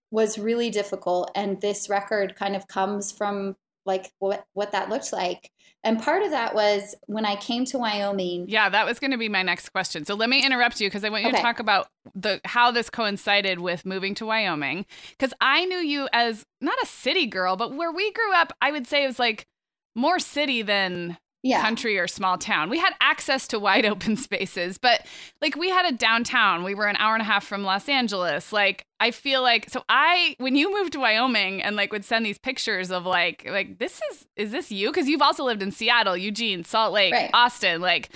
was really difficult. And this record kind of comes from like what what that looked like. And part of that was when i came to wyoming yeah that was going to be my next question. So let me interrupt you because i want you okay. to talk about the how this coincided with moving to wyoming. Because i knew you as not a city girl but where we grew up i would say it was like more city than yeah. country or small town. We had access to wide [LAUGHS] open spaces, but like we had a downtown. We were an hour and a half from Los Angeles. Like I feel like so I when you moved to Wyoming and like would send these pictures of like like this is is this you cuz you've also lived in Seattle, Eugene, Salt Lake, right. Austin, like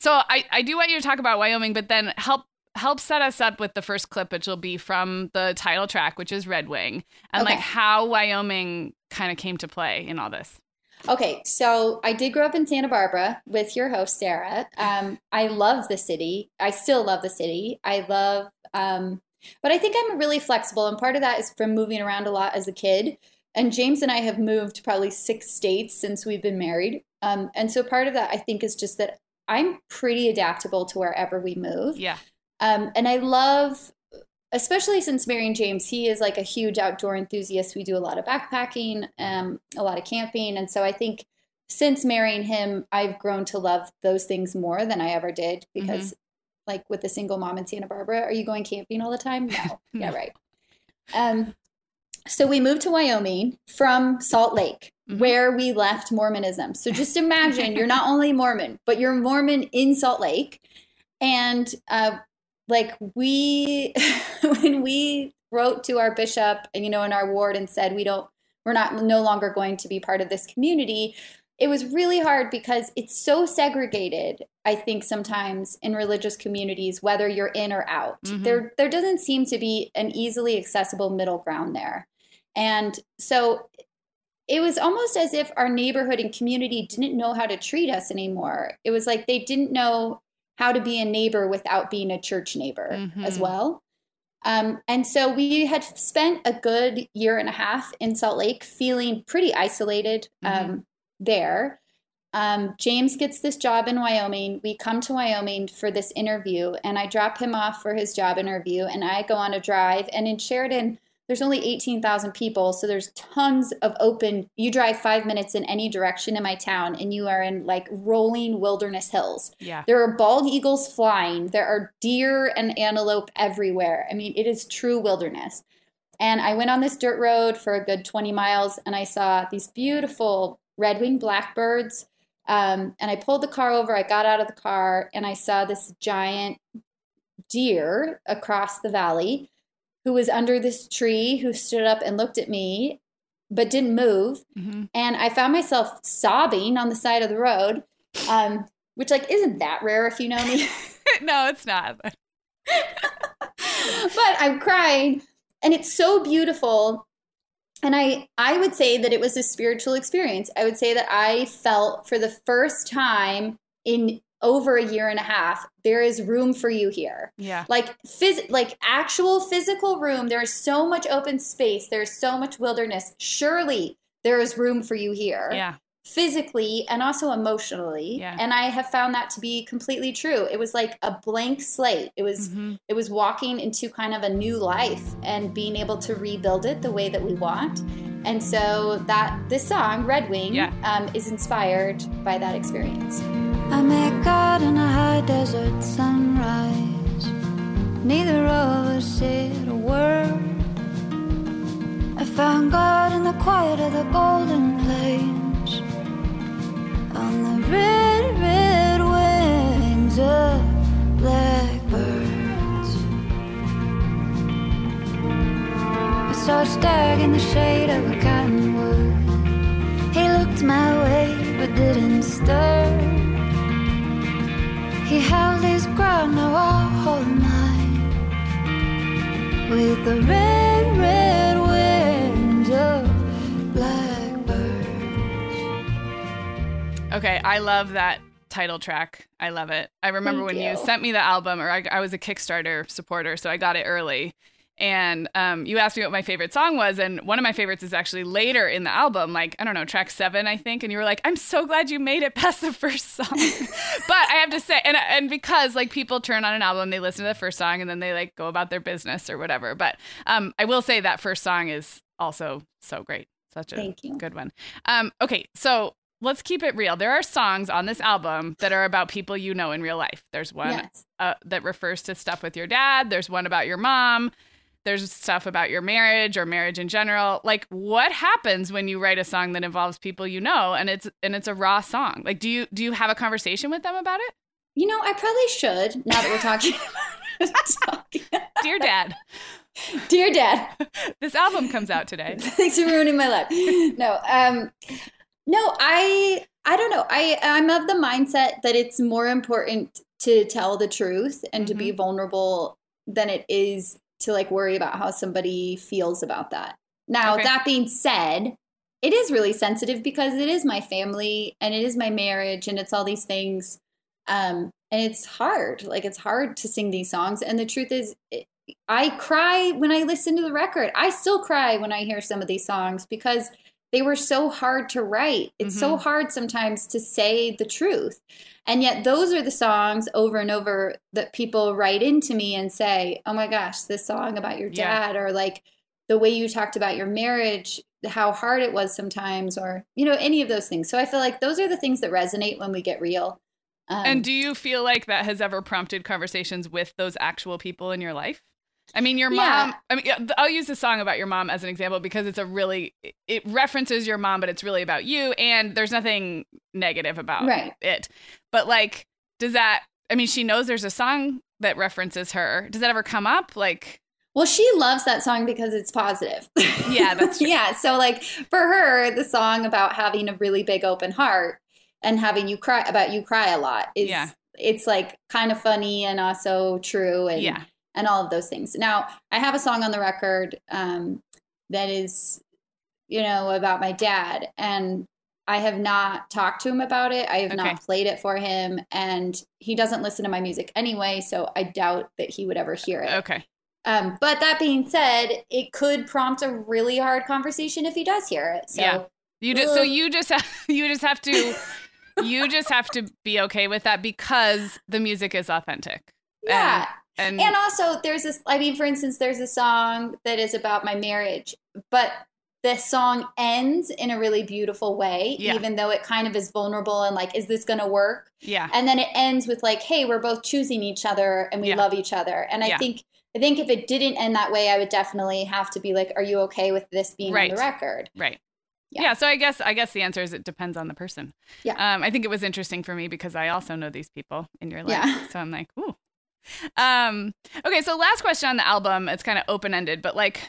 so I I do want you to talk about Wyoming, but then help help set us up with the first clip which will be from the title track which is Red Wing and okay. like how Wyoming kind of came to play in all this. Okay, so I did grow up in Santa Barbara with your host Sarah. Um, I love the city. I still love the city. I love, um, but I think I'm really flexible, and part of that is from moving around a lot as a kid. And James and I have moved probably six states since we've been married, um, and so part of that I think is just that I'm pretty adaptable to wherever we move. Yeah. Um, and I love especially since marrying James, he is like a huge outdoor enthusiast. We do a lot of backpacking, um, a lot of camping. And so I think since marrying him, I've grown to love those things more than I ever did because, mm-hmm. like with a single mom in Santa Barbara, are you going camping all the time? [LAUGHS] No. yeah, right. Um, so we moved to Wyoming from Salt Lake, mm-hmm. where we left Mormonism. So just imagine you're not [LAUGHS] only Mormon, but you're Mormon in Salt Lake. And uh, like we [LAUGHS] when we wrote to our bishop and you know in our ward and said we don't we're not no longer going to be part of this community it was really hard because it's so segregated i think sometimes in religious communities whether you're in or out. Mm-hmm. there there doesn't seem to be an easily accessible middle ground there. And so it was almost as if our neighborhood and community didn't know how to treat us anymore. It was like they didn't know how to be a neighbor without being a church neighbor mm-hmm. as well um, and so we had spent a good year and a half in Salt Lake feeling pretty isolated mm-hmm. um, there. Um, James gets this job in Wyoming. We come to Wyoming for this interview, and I drop him off for his job interview, and I go on a drive. And in Sheridan, there's only 18,000 people, so there's tons of open. You drive five minutes in any direction in my town, and you are in like rolling wilderness hills. Yeah. There are bald eagles flying. There are deer and antelope everywhere. I mean, it is true wilderness. And I went on this dirt road for a good 20 miles, and I saw these beautiful red-winged blackbirds. Um, and I pulled the car over. I got out of the car, and I saw this giant deer across the valley who was under this tree who stood up and looked at me but didn't move. Mm-hmm. and i found myself sobbing on the side of the road um, which like isn't that rare if you know me. [LAUGHS] [LAUGHS] No it's not but i'm crying and it's so beautiful. And i i would say that it was a spiritual experience. I would say that i felt for the first time in over a year and a half there is room for you here. Yeah. Like phys- like actual physical room there is so much open space there's so much wilderness. Surely there is room for you here. Yeah. Physically and also emotionally. Yeah. and i have found that to be completely true. It was like a blank slate. It was mm-hmm. it was walking into kind of a new life and being able to rebuild it the way that we want. And so that this song red wing yeah. um, is inspired by that experience I met God in a high desert sunrise. Neither of us said a word. I found God in the quiet of the golden plains. On the red, red wings of blackbirds. I saw a stag in the shade of a cottonwood. He looked my way but didn't stir. He held his ground, now I'll hold mine. With the red, red wings of blackbirds. Okay, I love that title track. I love it. I remember Thank when you. you sent me the album, or I, I was a Kickstarter supporter, so I got it early and um, you asked me what my favorite song was and one of my favorites is actually later in the album like i don't know track seven i think and you were like i'm so glad you made it past the first song [LAUGHS] but i have to say and, and because like people turn on an album they listen to the first song and then they like go about their business or whatever but um, i will say that first song is also so great such a good one um, okay so let's keep it real. There are songs on this album that are about people you know in real life. There's one Yes. uh, that refers to stuff with your dad. There's one about your mom. There's stuff about your marriage or marriage in general. Like, what happens when you write a song that involves people you know and it's and it's a raw song? Like, do you do you have a conversation with them about it? You know, I probably should now that we're talking. [LAUGHS] Dear Dad, Dear Dad, [LAUGHS] this album comes out today. [LAUGHS] thanks for ruining my life. No, um, no, I, I don't know. I, I'm of the mindset that it's more important to tell the truth and to be vulnerable than it is to like worry about how somebody feels about that. Now, Okay. that being said, it is really sensitive because it is my family and it is my marriage and it's all these things. Um, and it's hard. Like it's hard to sing these songs. And the truth is, it, I cry when I listen to the record. I still cry when I hear some of these songs because they were so hard to write. It's so hard sometimes to say the truth. And yet, those are the songs over and over that people write into me and say, Oh my gosh, this song about your Yeah. dad, or like the way you talked about your marriage, how hard it was sometimes, or, you know, any of those things. So I feel like those are the things that resonate when we get real. Um, And do you feel like that has ever prompted conversations with those actual people in your life? I mean, your Yeah. mom. I mean, I'll use the song about your mom as an example because it's a really it references your mom, but it's really about you, and there's nothing negative about Right. it. But like, does that? I mean, she knows there's a song that references her? Does that ever come up? Like, well, she loves that song because it's positive. Yeah, that's [LAUGHS] yeah. So, like for her, the song about having a really big open heart and having you cry about you cry a lot is Yeah. it's like kind of funny and also true and Yeah. And all of those things. Now, I have a song on the record um, that is, you know, about my dad, and I have not talked to him about it. I have Okay. not played it for him, and he doesn't listen to my music anyway, so I doubt that he would ever hear it. okay. Um, but that being said, it could prompt a really hard conversation if he does hear it. So Yeah. You just so you just have [LAUGHS] you just have to [LAUGHS] you just have to be okay with that because the music is authentic. yeah. And, And also, there's this. I mean, for instance, there's a song that is about my marriage, but the song ends in a really beautiful way, Yeah. even though it kind of is vulnerable and like, is this going to work? yeah. And then it ends with like, hey, we're both choosing each other and we Yeah. love each other. And I Yeah. think, I think if it didn't end that way, I would definitely have to be like, are you okay with this being Right. on the record? Right. Yeah. Yeah. So I guess I guess the answer is it depends on the person. Yeah. Um, I think it was interesting for me because I also know these people in your life. Yeah. So I'm like, ooh. Um, okay, so last question on the album. It's kind of open ended, but like,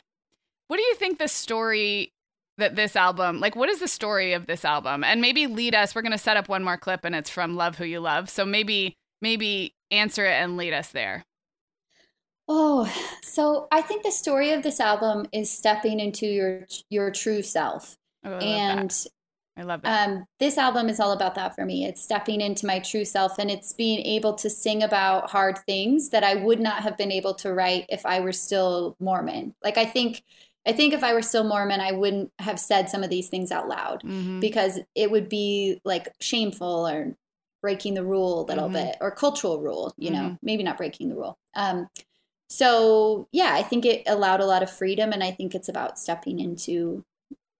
what do you think the story that this album, like, what is the story of this album? And maybe lead us. We're gonna set up one more clip, and it's from "Love Who You Love." So maybe maybe answer it and lead us there. Oh, so I think the story of this album is stepping into your your true self. Oh, and that. I love that. um, this album is all about that for me. It's stepping into my true self and it's being able to sing about hard things that I would not have been able to write if I were still Mormon. Like I think I think if I were still Mormon, I wouldn't have said some of these things out loud Mhm. because it would be like shameful or breaking the rule a little Mhm. bit or cultural rule, you know, Mhm. maybe not breaking the rule. Um, so yeah, I think it allowed a lot of freedom and I think it's about stepping into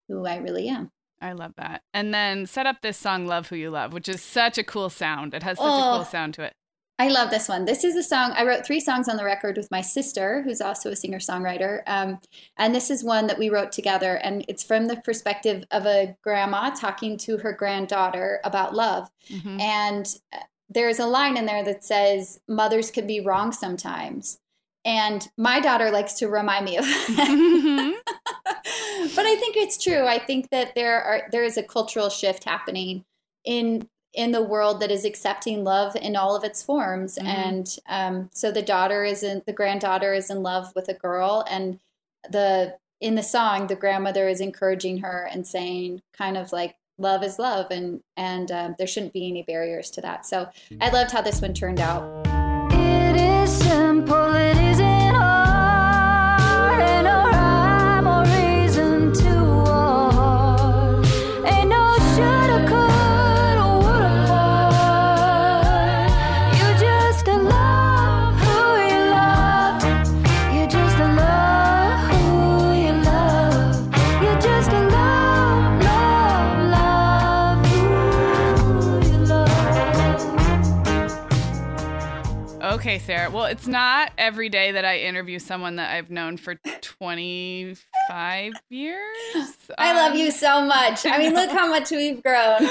who I really am. I love that. And then set up this song "Love Who You Love," which is such a cool sound. It has such a Oh. cool sound to it. I love this one. This is a song I wrote three songs on the record with my sister, who's also a singer songwriter. Um, and this is one that we wrote together, and it's from the perspective of a grandma talking to her granddaughter about love. Mhm. And uh, there's a line in there that says, "Mothers can be wrong sometimes." And my daughter likes to remind me of [LAUGHS] that. [LAUGHS] but I think it's true. I think that there are there is a cultural shift happening in in the world that is accepting love in all of its forms. Mhm. And um, so the daughter is in the granddaughter is in love with a girl, and the in the song the grandmother is encouraging her and saying kind of like love is love and and um, there shouldn't be any barriers to that so i loved how this one turned out Okay, Sarah. Well, it's not every day that I interview someone that I've known for 25 years. i love Um, you so much i mean look how [LAUGHS] much we've grown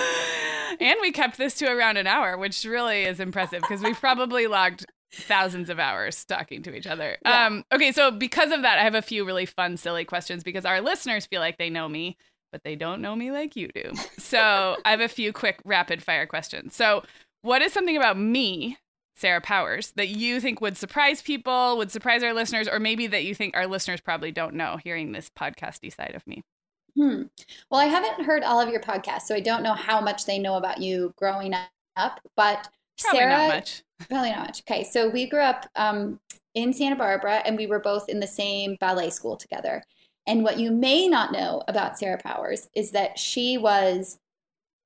And we kept this to around an hour, which really is impressive because we've probably logged thousands of hours talking to each other. Yeah. Um, okay, so because of that, I have a few really fun, silly questions because our listeners feel like they know me, but they don't know me like you do. So I have a few quick rapid fire questions. So, what is something about me, Sarah Powers, that you think would surprise people, would surprise our listeners, or maybe that you think our listeners probably don't know hearing this podcasty side of me? Hmm. Well, I haven't heard all of your podcasts, so I don't know how much they know about you growing up. But Probably Sarah, not much. [LAUGHS] Probably not much. Okay, so we grew up um, in Santa Barbara, and we were both in the same ballet school together. And what you may not know about Sarah Powers is that she was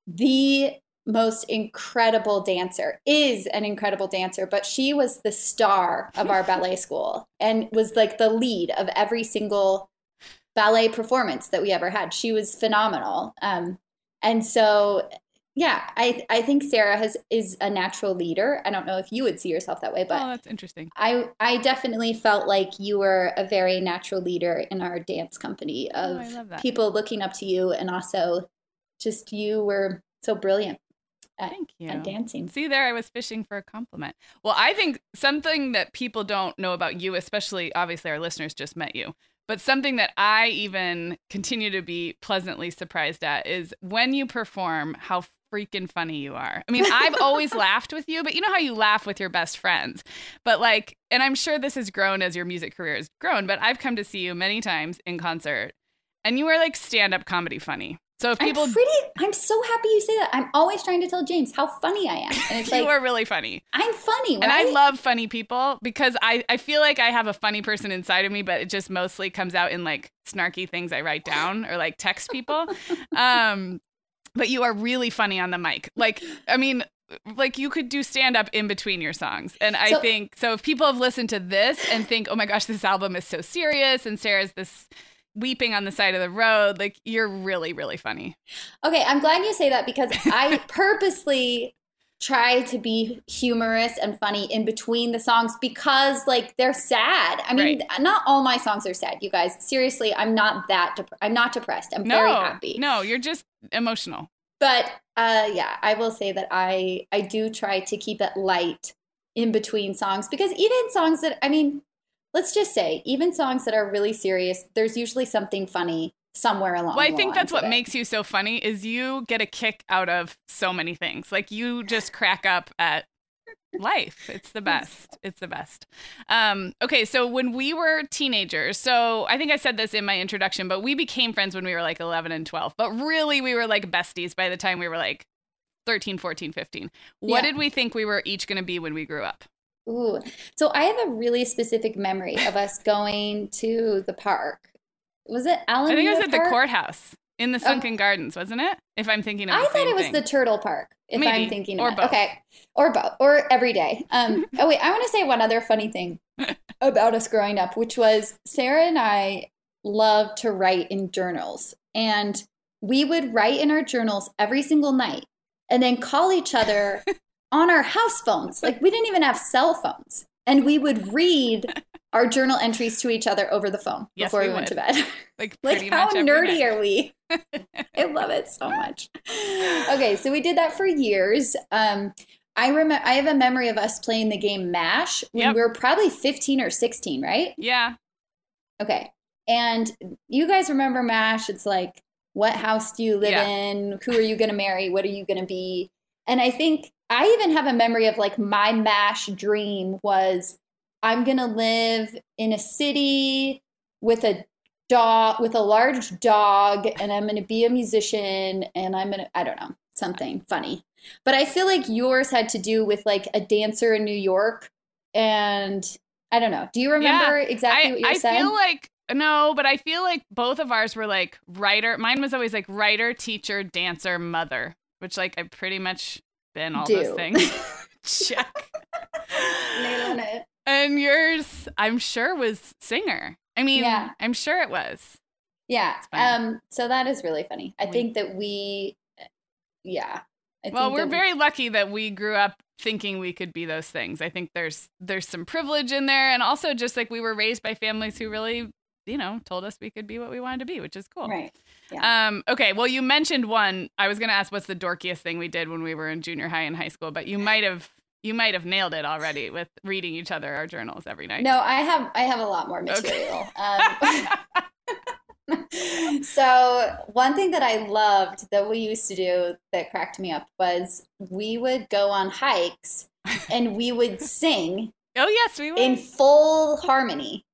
the most incredible dancer, is an incredible dancer, but she was the star of our ballet school and was like the lead of every single ballet performance that we ever had. She was phenomenal. Um, and so, yeah, I, I think Sarah has is a natural leader. I don't know if you would see yourself that way, but oh, that's interesting. I I definitely felt like you were a very natural leader in our dance company Oh, of that. people looking up to you and also just you were so brilliant. At, Thank you. at dancing. See there, I was fishing for a compliment. Well, I think something that people don't know about you, especially obviously our listeners just met you, but something that I even continue to be pleasantly surprised at is when you perform, how freaking funny you are. I mean, I've always [LAUGHS] laughed with you, but you know how you laugh with your best friends. But like, and I'm sure this has grown as your music career has grown, but I've come to see you many times in concert and you are like stand up comedy funny. So if people I'm pretty, I'm so happy you say that. I'm always trying to tell James how funny I am, and it's [LAUGHS] you like are really funny. I'm funny, right? And I love funny people because I, I feel like I have a funny person inside of me, but it just mostly comes out in like snarky things I write down or like text people. [LAUGHS] Um, but you are really funny on the mic. Like, I mean, like you could do stand up in between your songs. And I So- think so if people have listened to this and think, oh my gosh, this album is so serious and Sarah's this weeping on the side of the road, like you're really, really funny. Okay, I'm glad you say that because [LAUGHS] I purposely try to be humorous and funny in between the songs because like they're sad. I mean, not all my songs are sad, you guys. Seriously, I'm not that dep- I'm not depressed. I'm No, very happy. no, you're just emotional. But uh yeah, I will say that I I do try to keep it light in between songs because even songs that I mean, let's just say, even songs that are really serious, there's usually something funny somewhere along Well, I think that's what it. makes you so funny is you get a kick out of so many things. Like you just crack up at life. It's the best. It's the best. Um, okay, so when we were teenagers, so I think I said this in my introduction, but we became friends when we were like 11 and 12. But really, we were like besties by the time we were like 13, 14, 15. What Yeah. did we think we were each going to be when we grew up? Ooh. So I have a really specific memory of us going to the park. Was it Alameda I think it was at the courthouse in the Sunken Gardens, wasn't it? If I'm thinking of I thought it was thing. the Turtle Park, if Maybe. I'm thinking Or of it. both. Okay. Or both. Or every day. Um, [LAUGHS] oh, wait. I want to say one other funny thing [LAUGHS] about us growing up, which was Sarah and I loved to write in journals. And we would write in our journals every single night and then call each other [LAUGHS] on our house phones. Like we didn't even have cell phones. And we would read [LAUGHS] our journal entries to each other over the phone Yes, before we we, went to bed. like [LAUGHS] like how nerdy night. are we? [LAUGHS] I love it so much. Okay, so we did that for years. Um, I remember I have a memory of us playing the game Mash when Yep. we were probably 15 or 16, right? Yeah. Okay. And you guys remember MASH? It's like, what house do you live Yeah. in? Who are you going to marry? What are you going to be? And I think I even have a memory of like my MASH dream was I'm going to live in a city with a dog, with a large dog, and I'm going to be a musician, and I'm going to, I don't know, something funny. But I feel like yours had to do with like a dancer in New York. And I don't know. Do you remember exactly I, what you I said? I feel like no, but I feel like both of ours were like writer. Mine was always like writer, teacher, dancer, mother, which like I've pretty much been all those things. [LAUGHS] [LAUGHS] Check. Nailing it. And yours, I'm sure, was singer. I mean, Yeah. I'm sure it was. Yeah. Um. So that is really funny. I We- think that we, yeah. I Well, we're that we- very lucky that we grew up thinking we could be those things. I think there's there's some privilege in there, and also just like we were raised by families who really, you know, told us we could be what we wanted to be, which is cool. right. Um, okay, well, you mentioned one. I was going to ask what's the dorkiest thing we did when we were in junior high and high school, but you might have you might have nailed it already with reading each other our journals every night. No, I have I have a lot more Okay. material. [LAUGHS] Um, [LAUGHS] so one thing that I loved that we used to do that cracked me up was we would go on hikes and we would [LAUGHS] sing oh yes, we were. in full harmony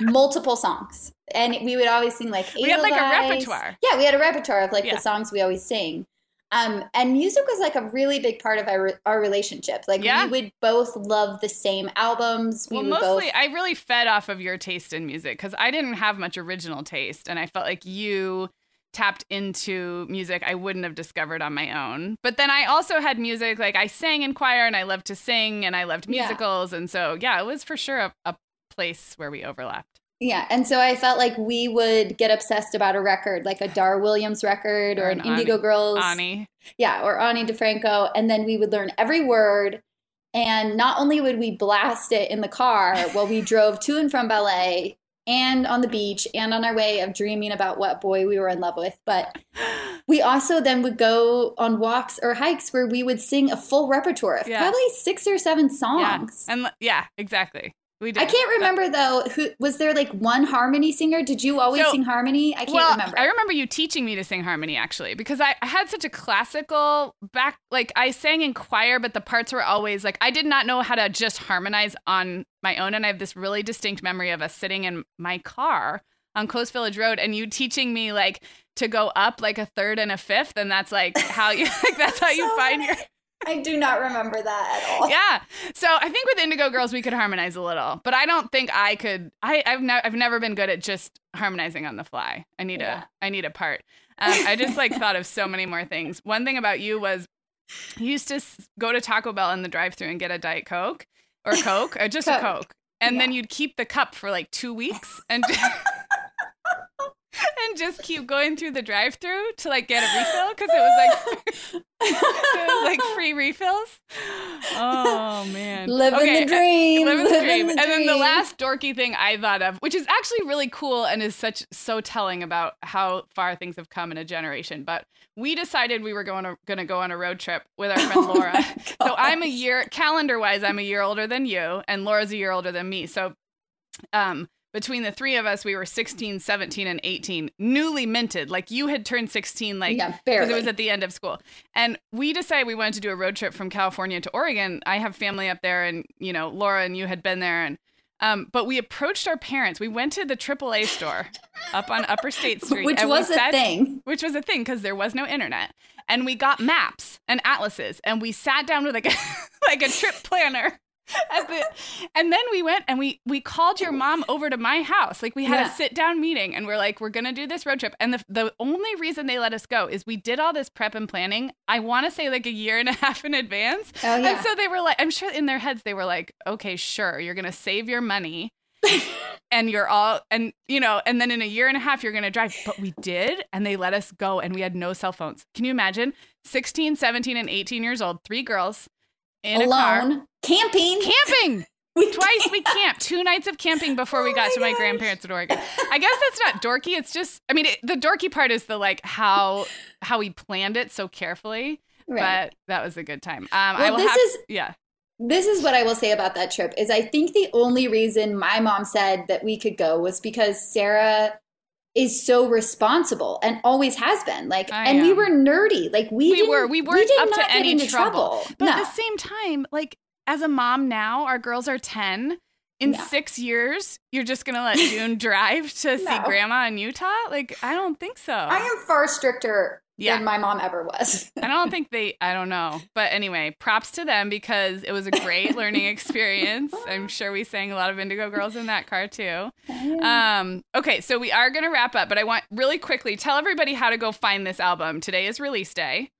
multiple songs and we would always sing like We had, like, a repertoire. yeah we had a repertoire of like Yeah. the songs we always sing um, and music was like a really big part of our, our relationship like Yeah. we would both love the same albums we well, mostly both I really fed off of your taste in music because I didn't have much original taste, and I felt like you tapped into music I wouldn't have discovered on my own. But then I also had music like I sang in choir, and I loved to sing, and I loved Yeah. musicals, and so yeah, it was for sure a, a place where we overlapped. yeah and so i felt like we would get obsessed about a record like a dar williams record or, Or an an indigo Ani- girls Ani, Yeah, or Ani DiFranco. And then we would learn every word. And not only would we blast it in the car [LAUGHS] while we drove to and from ballet, and on the beach and on our way of dreaming about what boy we were in love with. But [GASPS] we also then would go on walks or hikes where we would sing a full repertoire of Yeah. probably six or seven Yeah. songs. And yeah, exactly. We did. I can't remember though. Who was there? Like one harmony singer? Did you always So- sing harmony? I can't well, remember. I remember you teaching me to sing harmony actually, because I, I had such a classical back. Like I sang in choir, but the parts were always like I did not know how to just harmonize on my own. And I have this really distinct memory of us sitting in my car on Coast Village Road, and you teaching me like to go up like a third and a fifth, and that's like how you [LAUGHS] like that's how [LAUGHS] you So find your I do not remember that at all. yeah. So I think with Indigo Girls we could harmonize a little, but I don't think I could. I, I've never I've never been good at just harmonizing on the fly. I need Yeah. a I need a part. Um, I just like thought of so many more things. One thing about you was you used to go to Taco Bell in the drive-through and get a Diet Coke or Coke or just a Coke. Coke, and then you'd keep the cup for like two weeks and. [LAUGHS] [LAUGHS] And just keep going through the drive-through to like get a refill because it was like [LAUGHS] it was like free refills. Oh man, Living Okay, the dream. Living the dream. the and then the last dorky thing I thought of, which is actually really cool and is such so telling about how far things have come in a generation. But we decided we were going to to go on a road trip with our friend [LAUGHS] Oh Laura. my so I'm a year calendar wise, I'm a year older than you, and Laura's a year older than me. So um between the three of us, we were 16, 17, and 18, newly minted. Like you had turned 16, like yeah, because it was at the end of school. And we decided we wanted to do a road trip from California to Oregon. I have family up there, and you know, Laura and you had been there, and um, but we approached our parents. We went to the AAA store up on Upper State [LAUGHS] Street, which was a sat- thing. which was a thing because there was no internet, and we got maps and atlases, and we sat down with like a [LAUGHS] like a trip planner. [LAUGHS] The, and then we went and we we called your mom over to my house. Like we had Yeah. a sit down meeting, and we're like, we're gonna do this road trip. And the the only reason they let us go is we did all this prep and planning. I want to say like a year and a [LAUGHS] half in advance. Oh yeah. And so they were like, I'm sure in their heads they were like, okay, sure, you're gonna save your money. [LAUGHS] and you're all and you know and then in a year and a half you're going to drive but we did and they let us go and we had no cell phones can you imagine 16 17 and 18 years old three girls in a car. Alone, camping. camping. [LAUGHS] We- twice we camped. Two nights of camping before we Oh got my to my gosh. grandparents in oregon. I guess that's not dorky. It's just i mean it, the dorky part is the like how how we planned it so carefully Right. but that was a good time. Um i Well, will this have is- yeah. this is what I will say about that trip is I think the only reason my mom said that we could go was because Sarah is so responsible and always has been. Like I and we were nerdy. Like we, We didn't, were. We weren't did up to get any into trouble. But no. at the same time, like as a mom now, our girls are 10. In Yeah. six years, you're just going to let June [LAUGHS] drive to see grandma in Utah? Like, I don't think so. I am far stricter Yeah. than my mom ever was. [LAUGHS] I don't think they, I don't know. But anyway, props to them because it was a great learning [LAUGHS] experience. I'm sure we sang a lot of Indigo Girls in that car too. Um, okay, so we are going to wrap up, but I want really quickly tell everybody how to go find this album. Today is release day.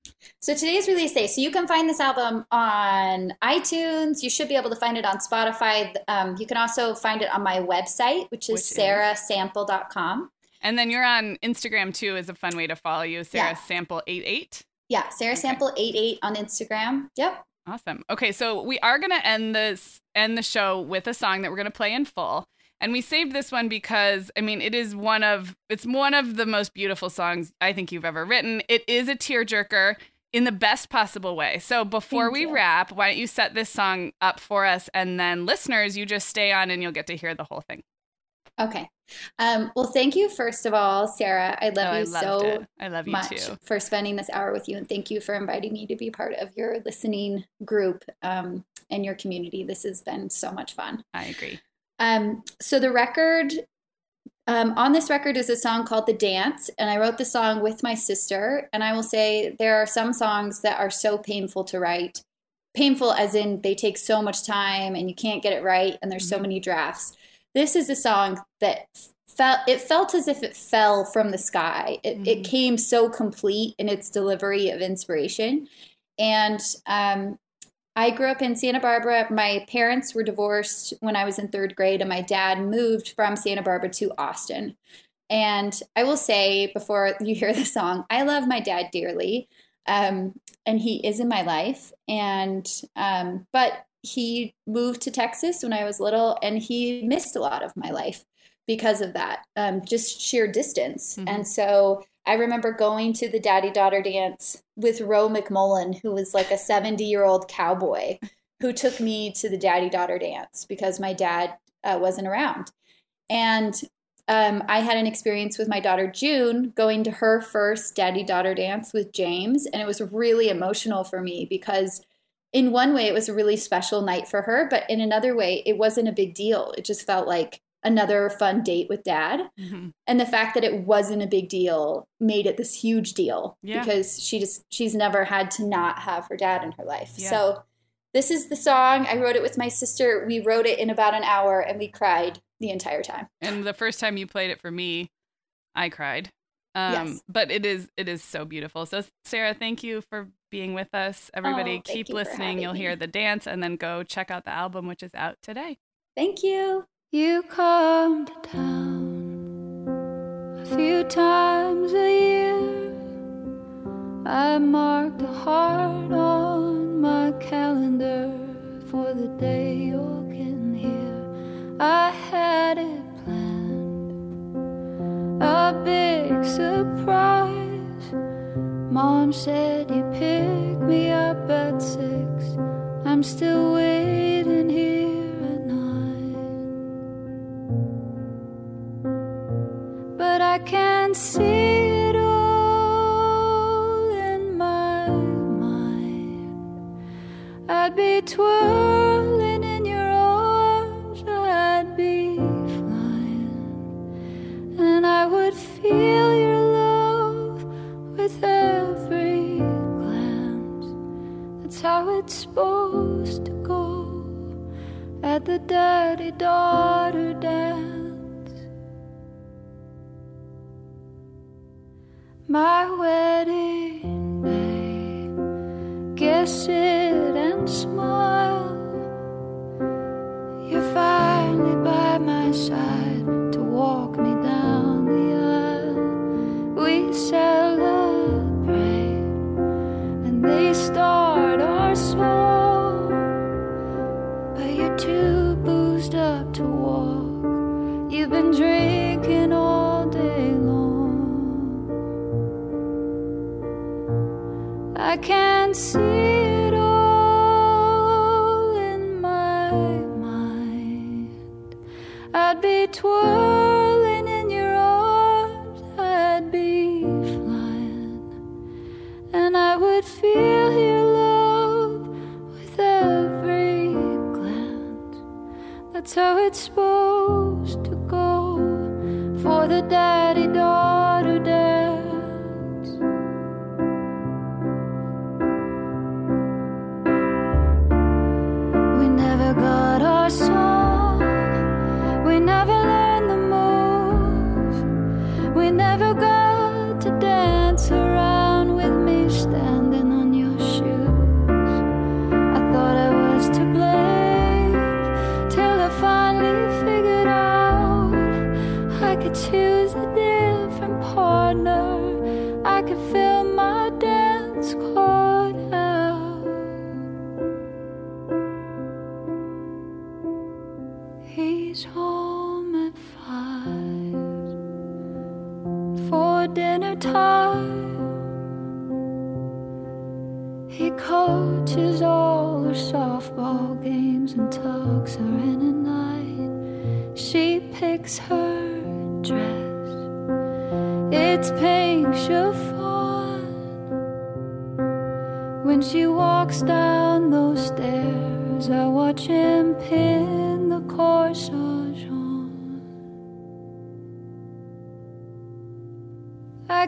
So today's release day. So you can find this album on iTunes. You should be able to find it on Spotify. Um, you can also find it on my website, which is Which is? sarahsample.com. And then you're on Instagram too, is a fun way to follow you, Sarah Yeah. Sample 88. Yeah, Sarah Sample 88 on Instagram. Yep. Awesome. Okay, so we are gonna end this end the show with a song that we're gonna play in full. And we saved this one because I mean it is one of it's one of the most beautiful songs I think you've ever written. It is a tearjerker in the best possible way. So before Thank we you. wrap, why don't you set this song up for us and then listeners, you just stay on and you'll get to hear the whole thing. Okay. Um, well, thank you, first of all, Sarah. I love oh, you loved so it. I love you much too. for spending this hour with you. And thank you for inviting me to be part of your listening group um, and your community. This has been so much fun. I agree. Um, so the record um, on this record is a song called "The Dance," and I wrote the song with my sister. And I will say there are some songs that are so painful to write, painful as in they take so much time and you can't get it right, and there's so Mhm. many drafts. This is a song that felt it felt as if it fell from the sky. It, it Mhm. came so complete in its delivery of inspiration, and um, I grew up in Santa Barbara. My parents were divorced when I was in third grade, and my dad moved from Santa Barbara to Austin. And I will say before you hear the song, I love my dad dearly, um, and he is in my life. And um, but he moved to Texas when I was little, and he missed a lot of my life because of that, um, just sheer distance. Mhm. And so I remember going to the daddy daughter dance with Roe McMullen, who was like a 70 year old cowboy who took me to the daddy daughter dance because my dad uh, wasn't around. And um, I had an experience with my daughter June going to her first daddy daughter dance with James. And it was really emotional for me because, in one way, it was a really special night for her. But in another way, it wasn't a big deal. It just felt like another fun date with dad. Mhm. And the fact that it wasn't a big deal made it this huge deal Yeah. because she just, she's never had to not have her dad in her life. Yeah. So, this is the song. I wrote it with my sister. We wrote it in about an hour and we cried the entire time. And the first time you played it for me, I cried. Um, Yes. But it is it is so beautiful. So Sarah, thank you for being with us. Everybody, Oh, keep you listening. You'll me. hear the dance, and then go check out the album, which is out today. Thank you. You come to town a few times a year. I marked a heart on my calendar for the day you're getting here. I had it planned, a big surprise. Mom said you pick me up at six. I'm still waiting here at nine. But I can't see it all in my mind. I'd be twirling feel your love with every glance. That's how it's supposed to go at the daddy daughter dance. My wedding day, guess it and smile. I'd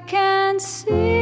I can see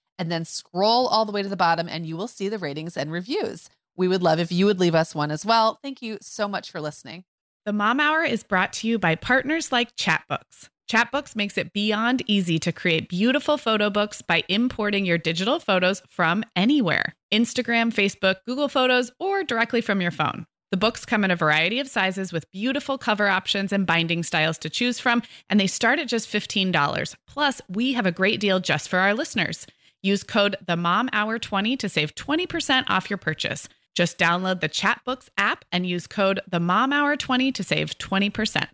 and then scroll all the way to the bottom and you will see the ratings and reviews. We would love if you would leave us one as well. Thank you so much for listening. The Mom Hour is brought to you by partners like Chatbooks. Chatbooks makes it beyond easy to create beautiful photo books by importing your digital photos from anywhere Instagram, Facebook, Google Photos, or directly from your phone. The books come in a variety of sizes with beautiful cover options and binding styles to choose from, and they start at just $15. Plus, we have a great deal just for our listeners. Use code the Mom Hour 20 to save 20% off your purchase. Just download the Chatbooks app and use code the Mom Hour 20 to save 20%.